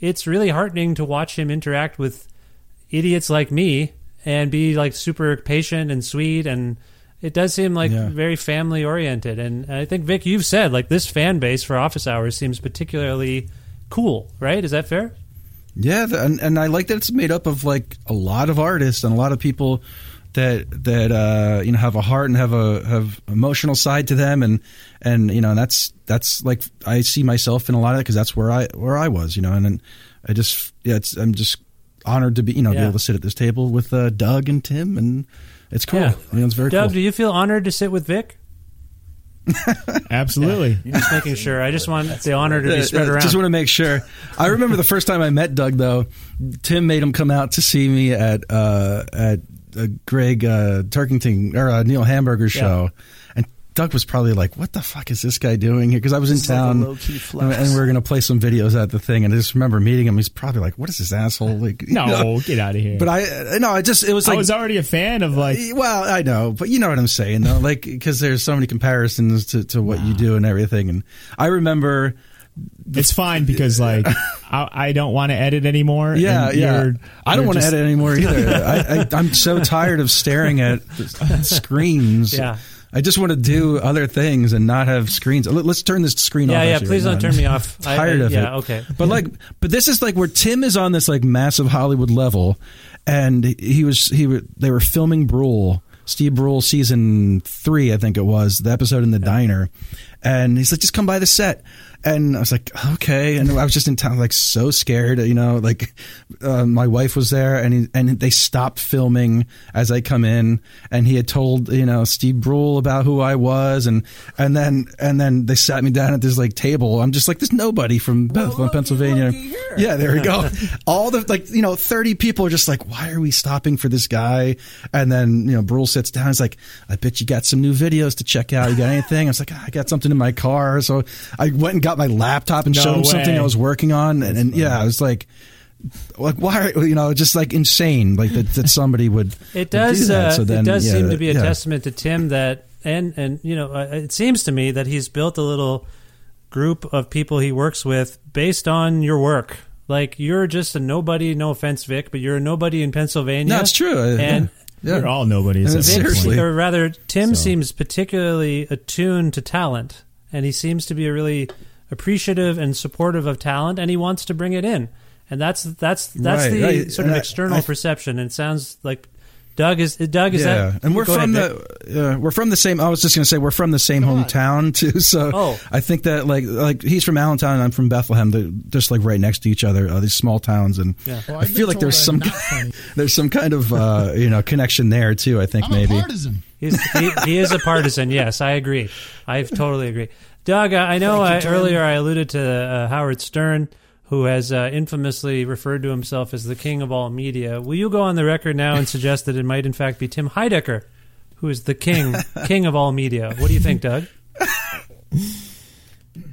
it's really heartening to watch him interact with idiots like me and be like super patient and sweet and it does seem like Yeah. very family oriented and I think Vic you've said like this fan base for office hours seems particularly cool, right? Is that fair? Yeah, and and I like that it's made up of like a lot of artists and a lot of people that that uh, you know have a heart and have a have emotional side to them and and you know and that's that's like I see myself in a lot of it because that's where I where I was you know and then I just yeah it's I'm just honored to be you know be able to sit at this table with uh, Doug and Tim and it's cool Yeah. I mean it's very Doug, cool do you feel honored to sit with Vic? Absolutely. You're just making sure. I just want the honor to be spread around. Just want to make sure. I remember the first time I met Doug, though. Tim made him come out to see me at uh, at uh, Greg uh, Turkington or uh, Neil Hamburger's show, and Doug was probably like, "What the fuck is this guy doing here?" Because I was in town, and, and we were going to play some videos at the thing, and I just remember meeting him. He's probably like, "What is this asshole?" Like, you No, know? get out of here. But I no, I just it was I was already a fan of like uh, well, I know, but you know what I'm saying, though, like because there's so many comparisons to, to what you do and everything, and I remember. it's fine because like I, I don't want to edit anymore. Yeah, and yeah. you're- I don't you're want to edit anymore either. I, I, I'm so tired of staring at screens. Yeah. I just want to do other things and not have screens. Let- Let's turn this screen yeah, off. yeah. actually, Please right don't now. turn me off. I- tired I- of it. yeah, okay. But like, but this is like where Tim is on this like massive Hollywood level, and he was he were, they were filming Brule, Steve Brule season three, I think it was the episode in the diner, and he's like, just come by the set. And I was like, okay. And I was just in town, like so scared, you know, like, uh, my wife was there and he, and they stopped filming as I come in and he had told, you know, Steve Brule about who I was. And, and then, and then they sat me down at this like table. I'm just like, there's nobody from Bethlehem, Pennsylvania. Yeah, there we go. All the, like, you know, 30 people are just like, why are we stopping for this guy? And then, you know, Brule sits down. He's like, I bet you got some new videos to check out. You got anything? I was like, "Ah, I got something in my car. So I went and got my laptop and No showed him something. I was working on, and, and yeah, I was like. Like why? Are, you know, just like insane. Like that, that somebody would. It would does. do that. Uh, So then, it does yeah, seem to be a yeah. testament to Tim that, and and you know, uh, it seems to me that he's built a little group of people he works with based on your work. Like you're just a nobody. No offense, Vic, but you're a nobody in Pennsylvania. No, true. Uh, And yeah. We're all nobodies. At this point. seriously. or rather, Tim So- seems particularly attuned to talent, and he seems to be a really appreciative and supportive of talent, and he wants to bring it in, and that's that's that's Right, the right. sort of And external I- perception. And it sounds like Doug is Doug is yeah, that, and we're Go ahead, from the uh, we're from the same. I was just going to say we're from the same hometown too. So Oh. I think that like like he's from Allentown and I'm from Bethlehem. They're just like right next to each other. Uh, these small towns, and Yeah. Well, I I've feel like there's some there's some kind of uh, you know connection there too. I think I'm maybe. a partisan. He's, he, he is a partisan. Yes, I agree. I totally agree. Doug, I I know I, earlier I alluded to uh, Howard Stern, who has uh, infamously referred to himself as the king of all media. Will you go on the record now and suggest that it might in fact be Tim Heidecker, who is the king king of all media? What do you think, Doug?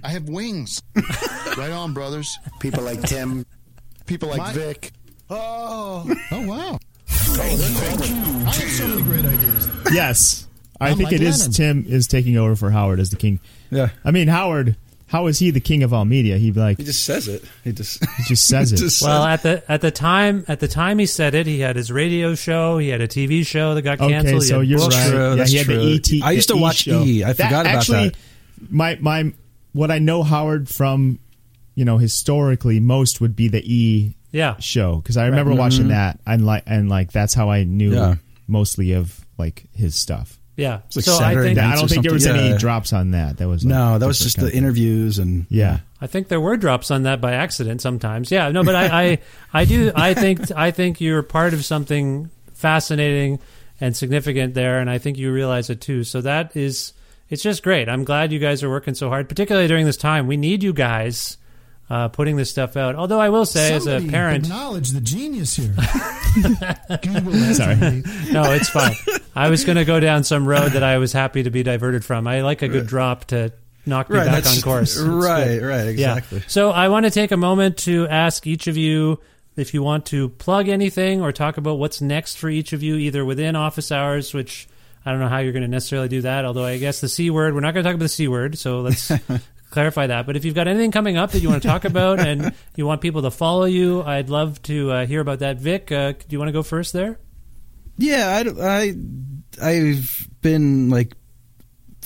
I have wings. right on, brothers. People like Tim. People like My- Vic. Oh. Oh, wow. Thank you. I have so many great ideas. Yes, I I'm think like it is. Lennon. Tim is taking over for Howard as the king. Yeah, I mean, Howard. How is he the king of all media? He like he just says it. He just he just says it. just Well, at the at the time at the time he said it, he had his radio show, he had a TV show that got canceled. Okay, he so had you're books. right. true, yeah, that's he had true. the ET. I used the to watch show. E. I forgot about actually, that. My my what I know Howard from, you know, historically most would be the E Yeah. show because I remember watching that and like and like that's how I knew Mm-hmm. Yeah. mostly of like his stuff. Yeah. like so I think. I don't think there was something, any drops on that. That was like, no, that was just the interviews and Yeah. I think there were drops on that by accident sometimes. Yeah, no, but I, I, I do. I think I think you're part of something fascinating and significant there, and I think you realize it too. So that is, it's just great. I'm glad you guys are working so hard, particularly during this time. We need you guys uh, putting this stuff out. Although I will say, as a parent, acknowledge the genius here. Google Sorry. no, it's fine. I was going to go down some road that I was happy to be diverted from. I like a good drop to knock me right. back on course. It's right, good. right, exactly. Yeah. So I want to take a moment to ask each of you if you want to plug anything or talk about what's next for each of you, either within office hours, which I don't know how you're going to necessarily do that. Although I guess the c word, we're not going to talk about the c word, so let's clarify that. But if you've got anything coming up that you want to talk about and you want people to follow you, I'd love to uh, hear about that. Vic, uh, do you want to go first there? Yeah, I, I, have been like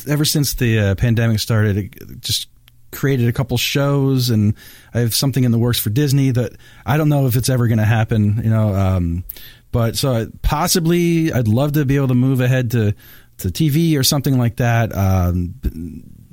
ever since the uh, pandemic started, it just created a couple shows, and I have something in the works for Disney that I don't know if it's ever going to happen. You know, um, but so I, possibly I'd love to be able to move ahead to to TV or something like that. Um,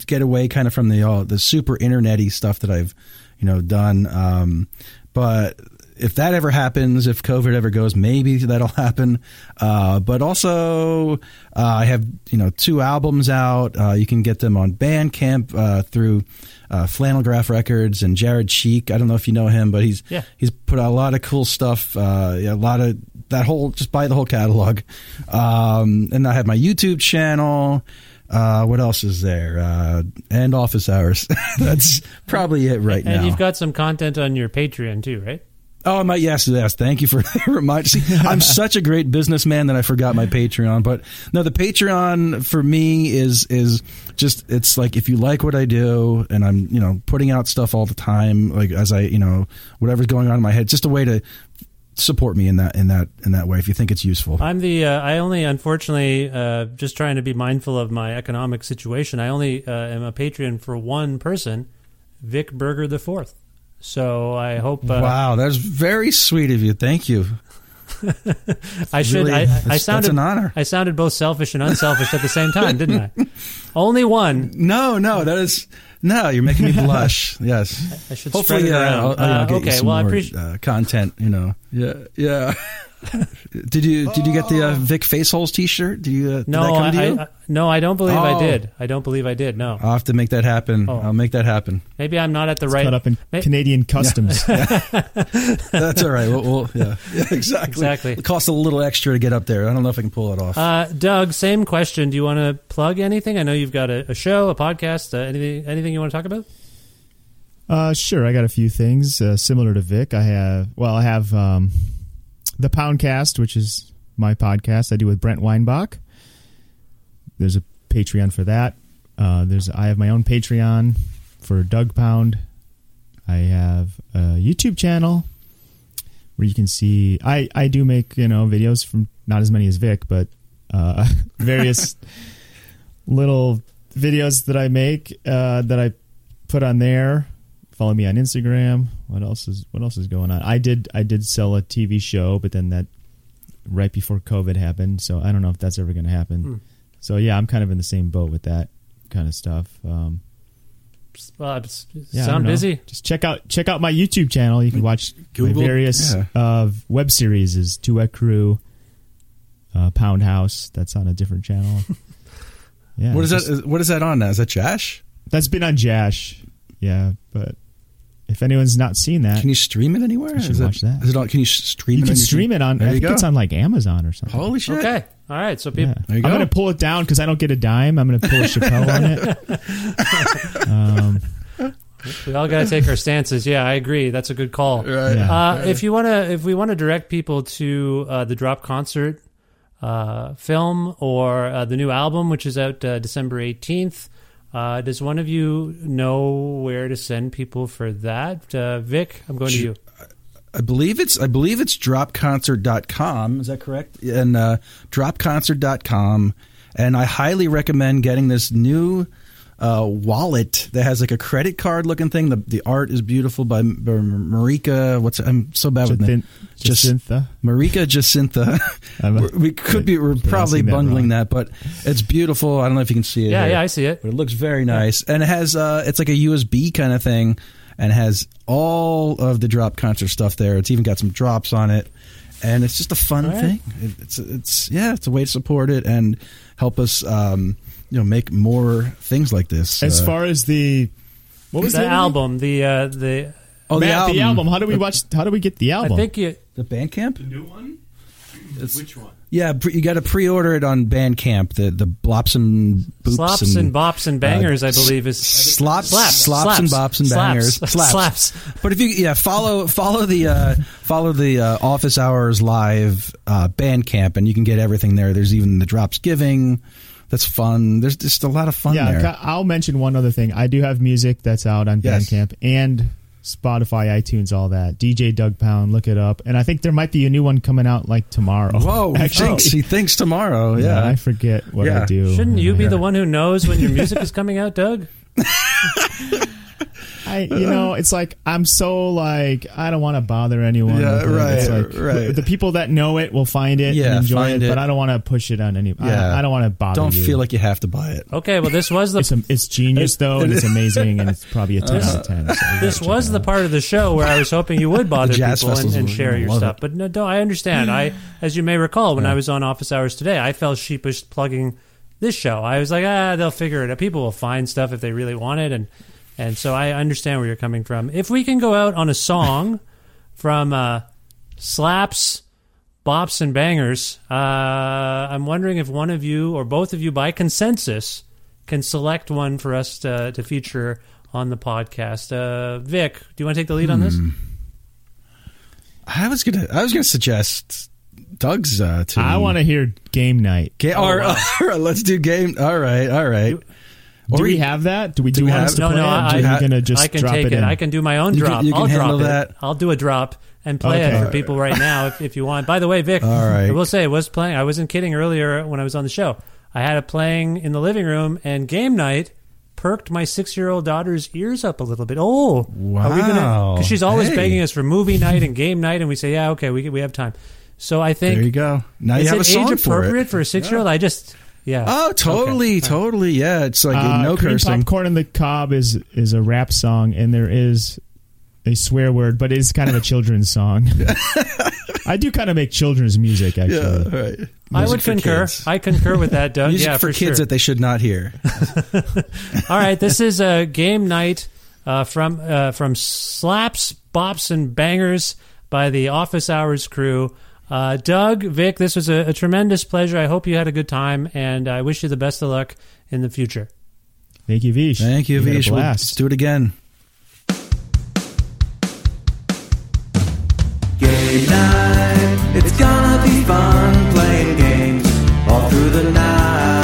get away kind of from the all the super internety stuff that I've you know done. Um, but if that ever happens, if COVID ever goes, maybe that'll happen. Uh, but also, uh, I have you know two albums out. Uh, you can get them on Bandcamp uh, through uh, Flannelgraph Records and Jared Cheek. I don't know if you know him, but he's Yeah. he's put out a lot of cool stuff. Uh, yeah, a lot of that whole just buy the whole catalog. Um, and I have my YouTube channel. Uh, what else is there? Uh, and office hours. That's probably it right And now. And you've got some content on your Patreon too, right? Oh my yes, yes. Thank you for reminding. See, I'm such a great businessman that I forgot my Patreon. But no, the Patreon for me is is just it's like if you like what I do and I'm you know putting out stuff all the time, like as I you know whatever's going on in my head, just a way to support me in that in that in that way if you think it's useful. I'm the. Uh, I only, unfortunately, uh, just trying to be mindful of my economic situation. I only uh, am a Patreon for one person, Vic Berger the Fourth. So I hope. Uh, wow, that's very sweet of you. Thank you. I should. Really, I, I sounded. an honor. I sounded both selfish and unselfish at the same time, didn't I? Only one. No, no, that is no. You're making me blush. Yes. I should Hopefully, spread it uh, around. I'll, I'll Uh, okay, well, I appreciate- uh, content. You know, yeah, yeah. Did you did you get the uh, Vic Faceholes T-shirt? Did you? Uh, did No, that come I, to you? I, I- no, I don't believe I Oh. did. I don't believe I did. No, I'll have to make that happen. Oh. I'll make that happen. maybe I'm not at the right. Caught up in May- Canadian customs. That's all right. We'll, we'll, yeah, yeah, exactly. Exactly. It costs a little extra to get up there. I don't know if I can pull it off. Uh, Doug, same question. Do you want to plug anything? I know you've got a, a show, a podcast, uh, anything, anything you want to talk about? Uh, sure. I got a few things uh, similar to Vic. I have, well, I have um, the Poundcast, which is my podcast I do with Brent Weinbach. There's a Patreon for that. Uh, there's I have my own Patreon for Doug Pound. I have a YouTube channel where you can see I I do make you know videos from not as many as Vic, but uh, various little videos that I make uh, that I put on there. Follow me on Instagram. What else is what else is going on? I did I did sell a TV show, but then that right before COVID happened, so I don't know if that's ever going to happen. Hmm. So yeah, I'm kind of in the same boat with that kind of stuff. Um, Uh, it's- yeah, I don't sound busy? Just check out check out my YouTube channel. You can watch Google- my various yeah. uh, web series. Is Duet Crew, uh, Pound House. That's on a different channel. Yeah, what is just- that? What is that on now? Is that Jash? That's been on Jash. Yeah, but if anyone's not seen that, Can you stream it anywhere? You should Is watch that. Is it on? Can you s- stream you it? can on stream it on. There I you think go. it's on like Amazon or something. Holy shit! Okay. All right. So people. Yeah. I'm go. gonna pull it down because I don't get a dime. I'm gonna pull a Chappelle on it. Um, We all got to take our stances. Yeah, I agree. That's a good call. Right. Yeah. Uh, if you want to, if we want to direct people to uh, the Drop concert uh, film or uh, the new album, which is out uh, December eighteenth, uh, does one of you know where to send people for that? Uh, Vic, I'm going to you. I believe it's I believe it's dropconcert.com. Is that correct? And uh, dropconcert.com. And I highly recommend getting this new uh, wallet that has like a credit card looking thing. The the art is beautiful by, by Marika. What's I'm so bad with Jacin- names. Just Jacintha. Marika Jacintha. I'm, uh, We're- could be we're probably that bungling wrong. that, but it's beautiful. I don't know if you can see it. Yeah, here. yeah, I see it. But it looks very nice, and it has uh, it's like a USB kind of thing, and has all of the drop concert stuff there. It's even got some drops on it, and it's just a fun All right. thing. It's it's yeah, it's a way to support it and help us, um, you know, make more things like this. as Uh, far as the what was the name album, the uh, the. oh, Matt, the album. How do we watch? How do we get the album? I think you. the Bandcamp. The new one? Which one? Yeah, you got to pre-order it on Bandcamp. The the blops and boops Slops and, and bops and bangers, I believe, is slops, slaps, slops and bops and slaps, bangers, slaps. slaps. But if you yeah follow follow the uh, follow the uh, Office Hours Live uh, Bandcamp, and you can get everything there. There's even the drops giving. That's fun. There's just a lot of fun yeah, there. I'll mention one other thing. I do have music that's out on Yes. Bandcamp and Spotify, iTunes, all that. DJ Doug Pound, look it up. And I think there might be a new one coming out like tomorrow. Whoa, he actually. thinks he thinks tomorrow. Yeah, Yeah, I forget what Yeah. I do. Shouldn't you be the one who knows when your music is coming out, Doug? I, you know, it's like I'm so like I don't want to bother anyone. Yeah, with it. It's right, like, right. The people that know it will find it Yeah, and enjoy find it, it. but I don't want to push it on any. Yeah. I, I don't want to bother. don't you. feel like you have to buy it. Okay, well, this was the it's a, it's genius though, and it's amazing, and it's probably a ten out of ten. So this was the out. part of the show where I was hoping you would bother people and, and share your stuff. it. But no, no, I understand. I, as you may recall, when I was on Office Hours today, I felt sheepish plugging this show. I was like, ah, they'll figure it out. People will find stuff if they really want it, and and so I understand where you're coming from. If we can go out on a song from uh, Slaps. Bops and bangers. Uh, I'm wondering if one of you or both of you, by consensus, can select one for us to, to feature on the podcast. Uh, Vic, do you want to take the lead on this? Hmm. I was gonna I was gonna suggest Doug's uh, to I want to hear game night. Ga- all right, all right, let's do game. All right, all right. Do Or we you- have that? Do we do, we you have- us to No, play no, it? I- Or are you gonna just I can drop take it it. in? I can do my own You can- drop. you can I'll drop handle it. that. I'll do a drop and play Okay. it for people right now if, if you want. By the way, Vic, All right. I will say I was playing. I wasn't kidding earlier when I was on the show. I had it playing in the living room, and game night perked my six-year-old daughter's ears up a little bit. Oh, are we gonna? Wow. Because she's always Hey. begging us for movie night and game night, and we say, yeah, okay, we we have time. So I think There you go. Now you have it a song age for appropriate it. for a six-year-old? I just yeah. Oh, totally, totally. Yeah, it's like Uh, no Cream cursing. popcorn and the cob is is a rap song, and there is a swear word, but it's kind of a children's song. I do kind of make children's music, actually. Yeah, right. I would concur. kids. I concur with that, Doug. Music yeah, for, for, kids sure. that they should not hear. All right, this is a game night uh, from uh, from slaps, bops, and bangers by the Office Hours crew. Uh, Doug, Vic, this was a, a tremendous pleasure. I hope you had a good time, and I wish you the best of luck in the future. Thank you, Vish. Thank you, had a Vish. We'll- Let's do it again. Game night, it's gonna be fun playing games all through the night.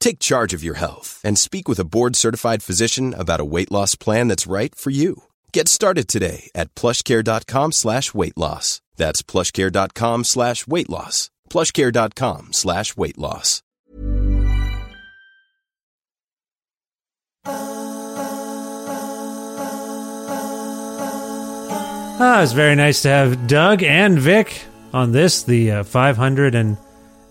Take charge of your health and speak with a board-certified physician about a weight loss plan that's right for you. Get started today at plushcare.com slash weight loss. That's plushcare.com slash weight loss. plushcare.com slash weight loss. Ah, it's very nice to have Doug and Vic on this, the uh,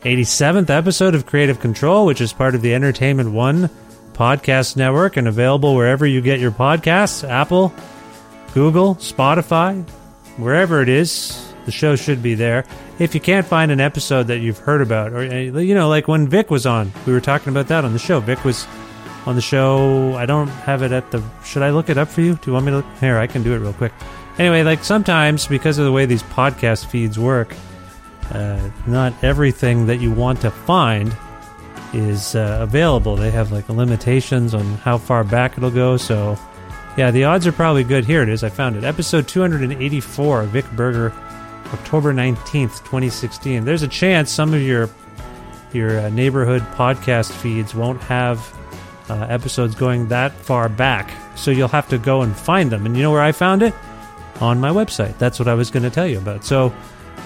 587th episode of Creative Control, which is part of the Entertainment One podcast network and available wherever you get your podcasts Apple, Google, Spotify, wherever it is. The show should be there. If you can't find an episode that you've heard about, or, uh, you know, like when Vic was on, we were talking about that on the show. Vic was on the show. I don't have it at the. Should I look it up for you? Do you want me to? Look? Here, I can do it real quick. Anyway, like sometimes because of the way these podcast feeds work, uh, not everything that you want to find is uh, available. They have like limitations on how far back it'll go. So, yeah, the odds are probably good. Here it is. I found it. Episode 284, Vic Berger, October 19th, 2016. There's a chance some of your your uh, neighborhood podcast feeds won't have uh, episodes going that far back. So you'll have to go and find them. And you know where I found it? On my website. That's what I was going to tell you about. So,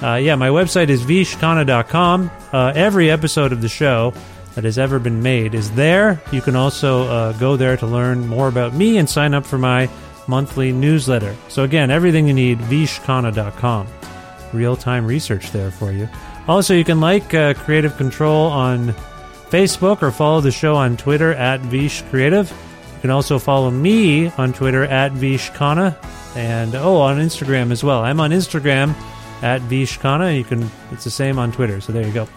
uh, yeah, my website is vishkhanna.com. Uh, every episode of the show that has ever been made is there. You can also uh, go there to learn more about me and sign up for my monthly newsletter. So, again, everything you need, vishkhanna.com. Real time research there for you. Also, you can like uh, Creative Control on Facebook or follow the show on Twitter at Vish Creative. You can also follow me on Twitter at Vishkhanna and oh on Instagram as well. I'm on Instagram at Vishkhanna you can it's the same on Twitter. So there you go.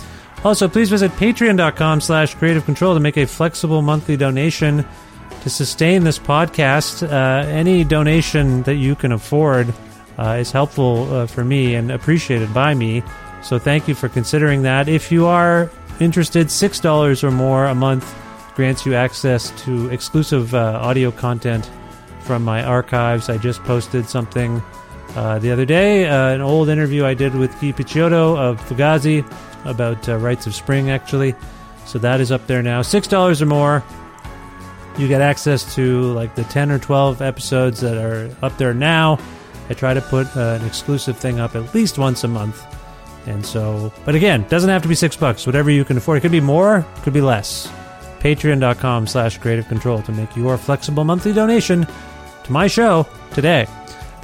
Also, please visit patreon.com slash creative control to make a flexible monthly donation to sustain this podcast. Uh, any donation that you can afford uh, is helpful uh, for me and appreciated by me. So thank you for considering that. If you are interested, $6 or more a month grants you access to exclusive uh, audio content from my archives. I just posted something uh, the other day, uh, an old interview I did with Guy Picciotto of Fugazi about uh, Rites of Spring, actually. So that is up there now. $6 or more. You get access to like the 10 or 12 episodes that are up there now. I try to put uh, an exclusive thing up at least once a month. And so, but again, doesn't have to be six bucks. Whatever you can afford. It could be more, could be less. Patreon.com slash creative control to make your flexible monthly donation to my show today.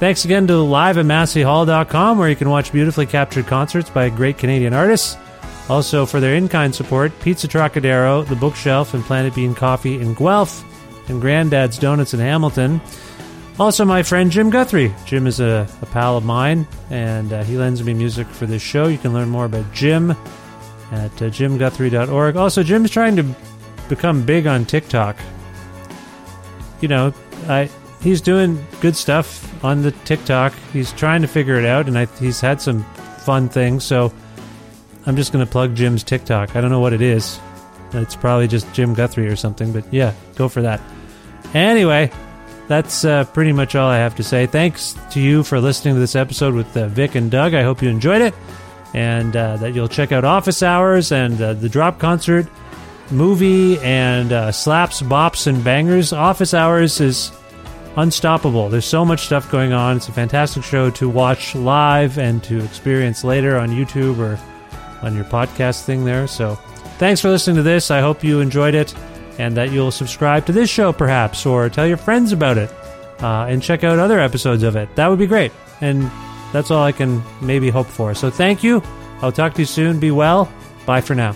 Thanks again to live at masseyhall.com where you can watch beautifully captured concerts by great Canadian artists. Also, for their in kind support, Pizza Trocadero, The Bookshelf, and Planet Bean Coffee in Guelph, and Granddad's Donuts in Hamilton. Also, my friend Jim Guthrie. Jim is a, a pal of mine, and uh, he lends me music for this show. You can learn more about Jim at uh, jimguthrie.org. Also, Jim's trying to become big on TikTok. You know, I he's doing good stuff on the TikTok. He's trying to figure it out, and I, he's had some fun things. So I'm just going to plug Jim's TikTok. I don't know what it is. It's probably just Jim Guthrie or something, but yeah, go for that. Anyway, that's uh, pretty much all I have to say. Thanks to you for listening to this episode with uh, Vic and Doug. I hope you enjoyed it, and uh, that you'll check out Office Hours and uh, the Drop Concert movie and uh, Slaps, Bops, and Bangers. Office Hours is unstoppable. There's so much stuff going on. It's a fantastic show to watch live and to experience later on YouTube or on your podcast thing there. So thanks for listening to this. I hope you enjoyed it and that you'll subscribe to this show perhaps or tell your friends about it uh, and check out other episodes of it. That would be great. And that's all I can maybe hope for. So thank you. I'll talk to you soon. Be well. Bye for now.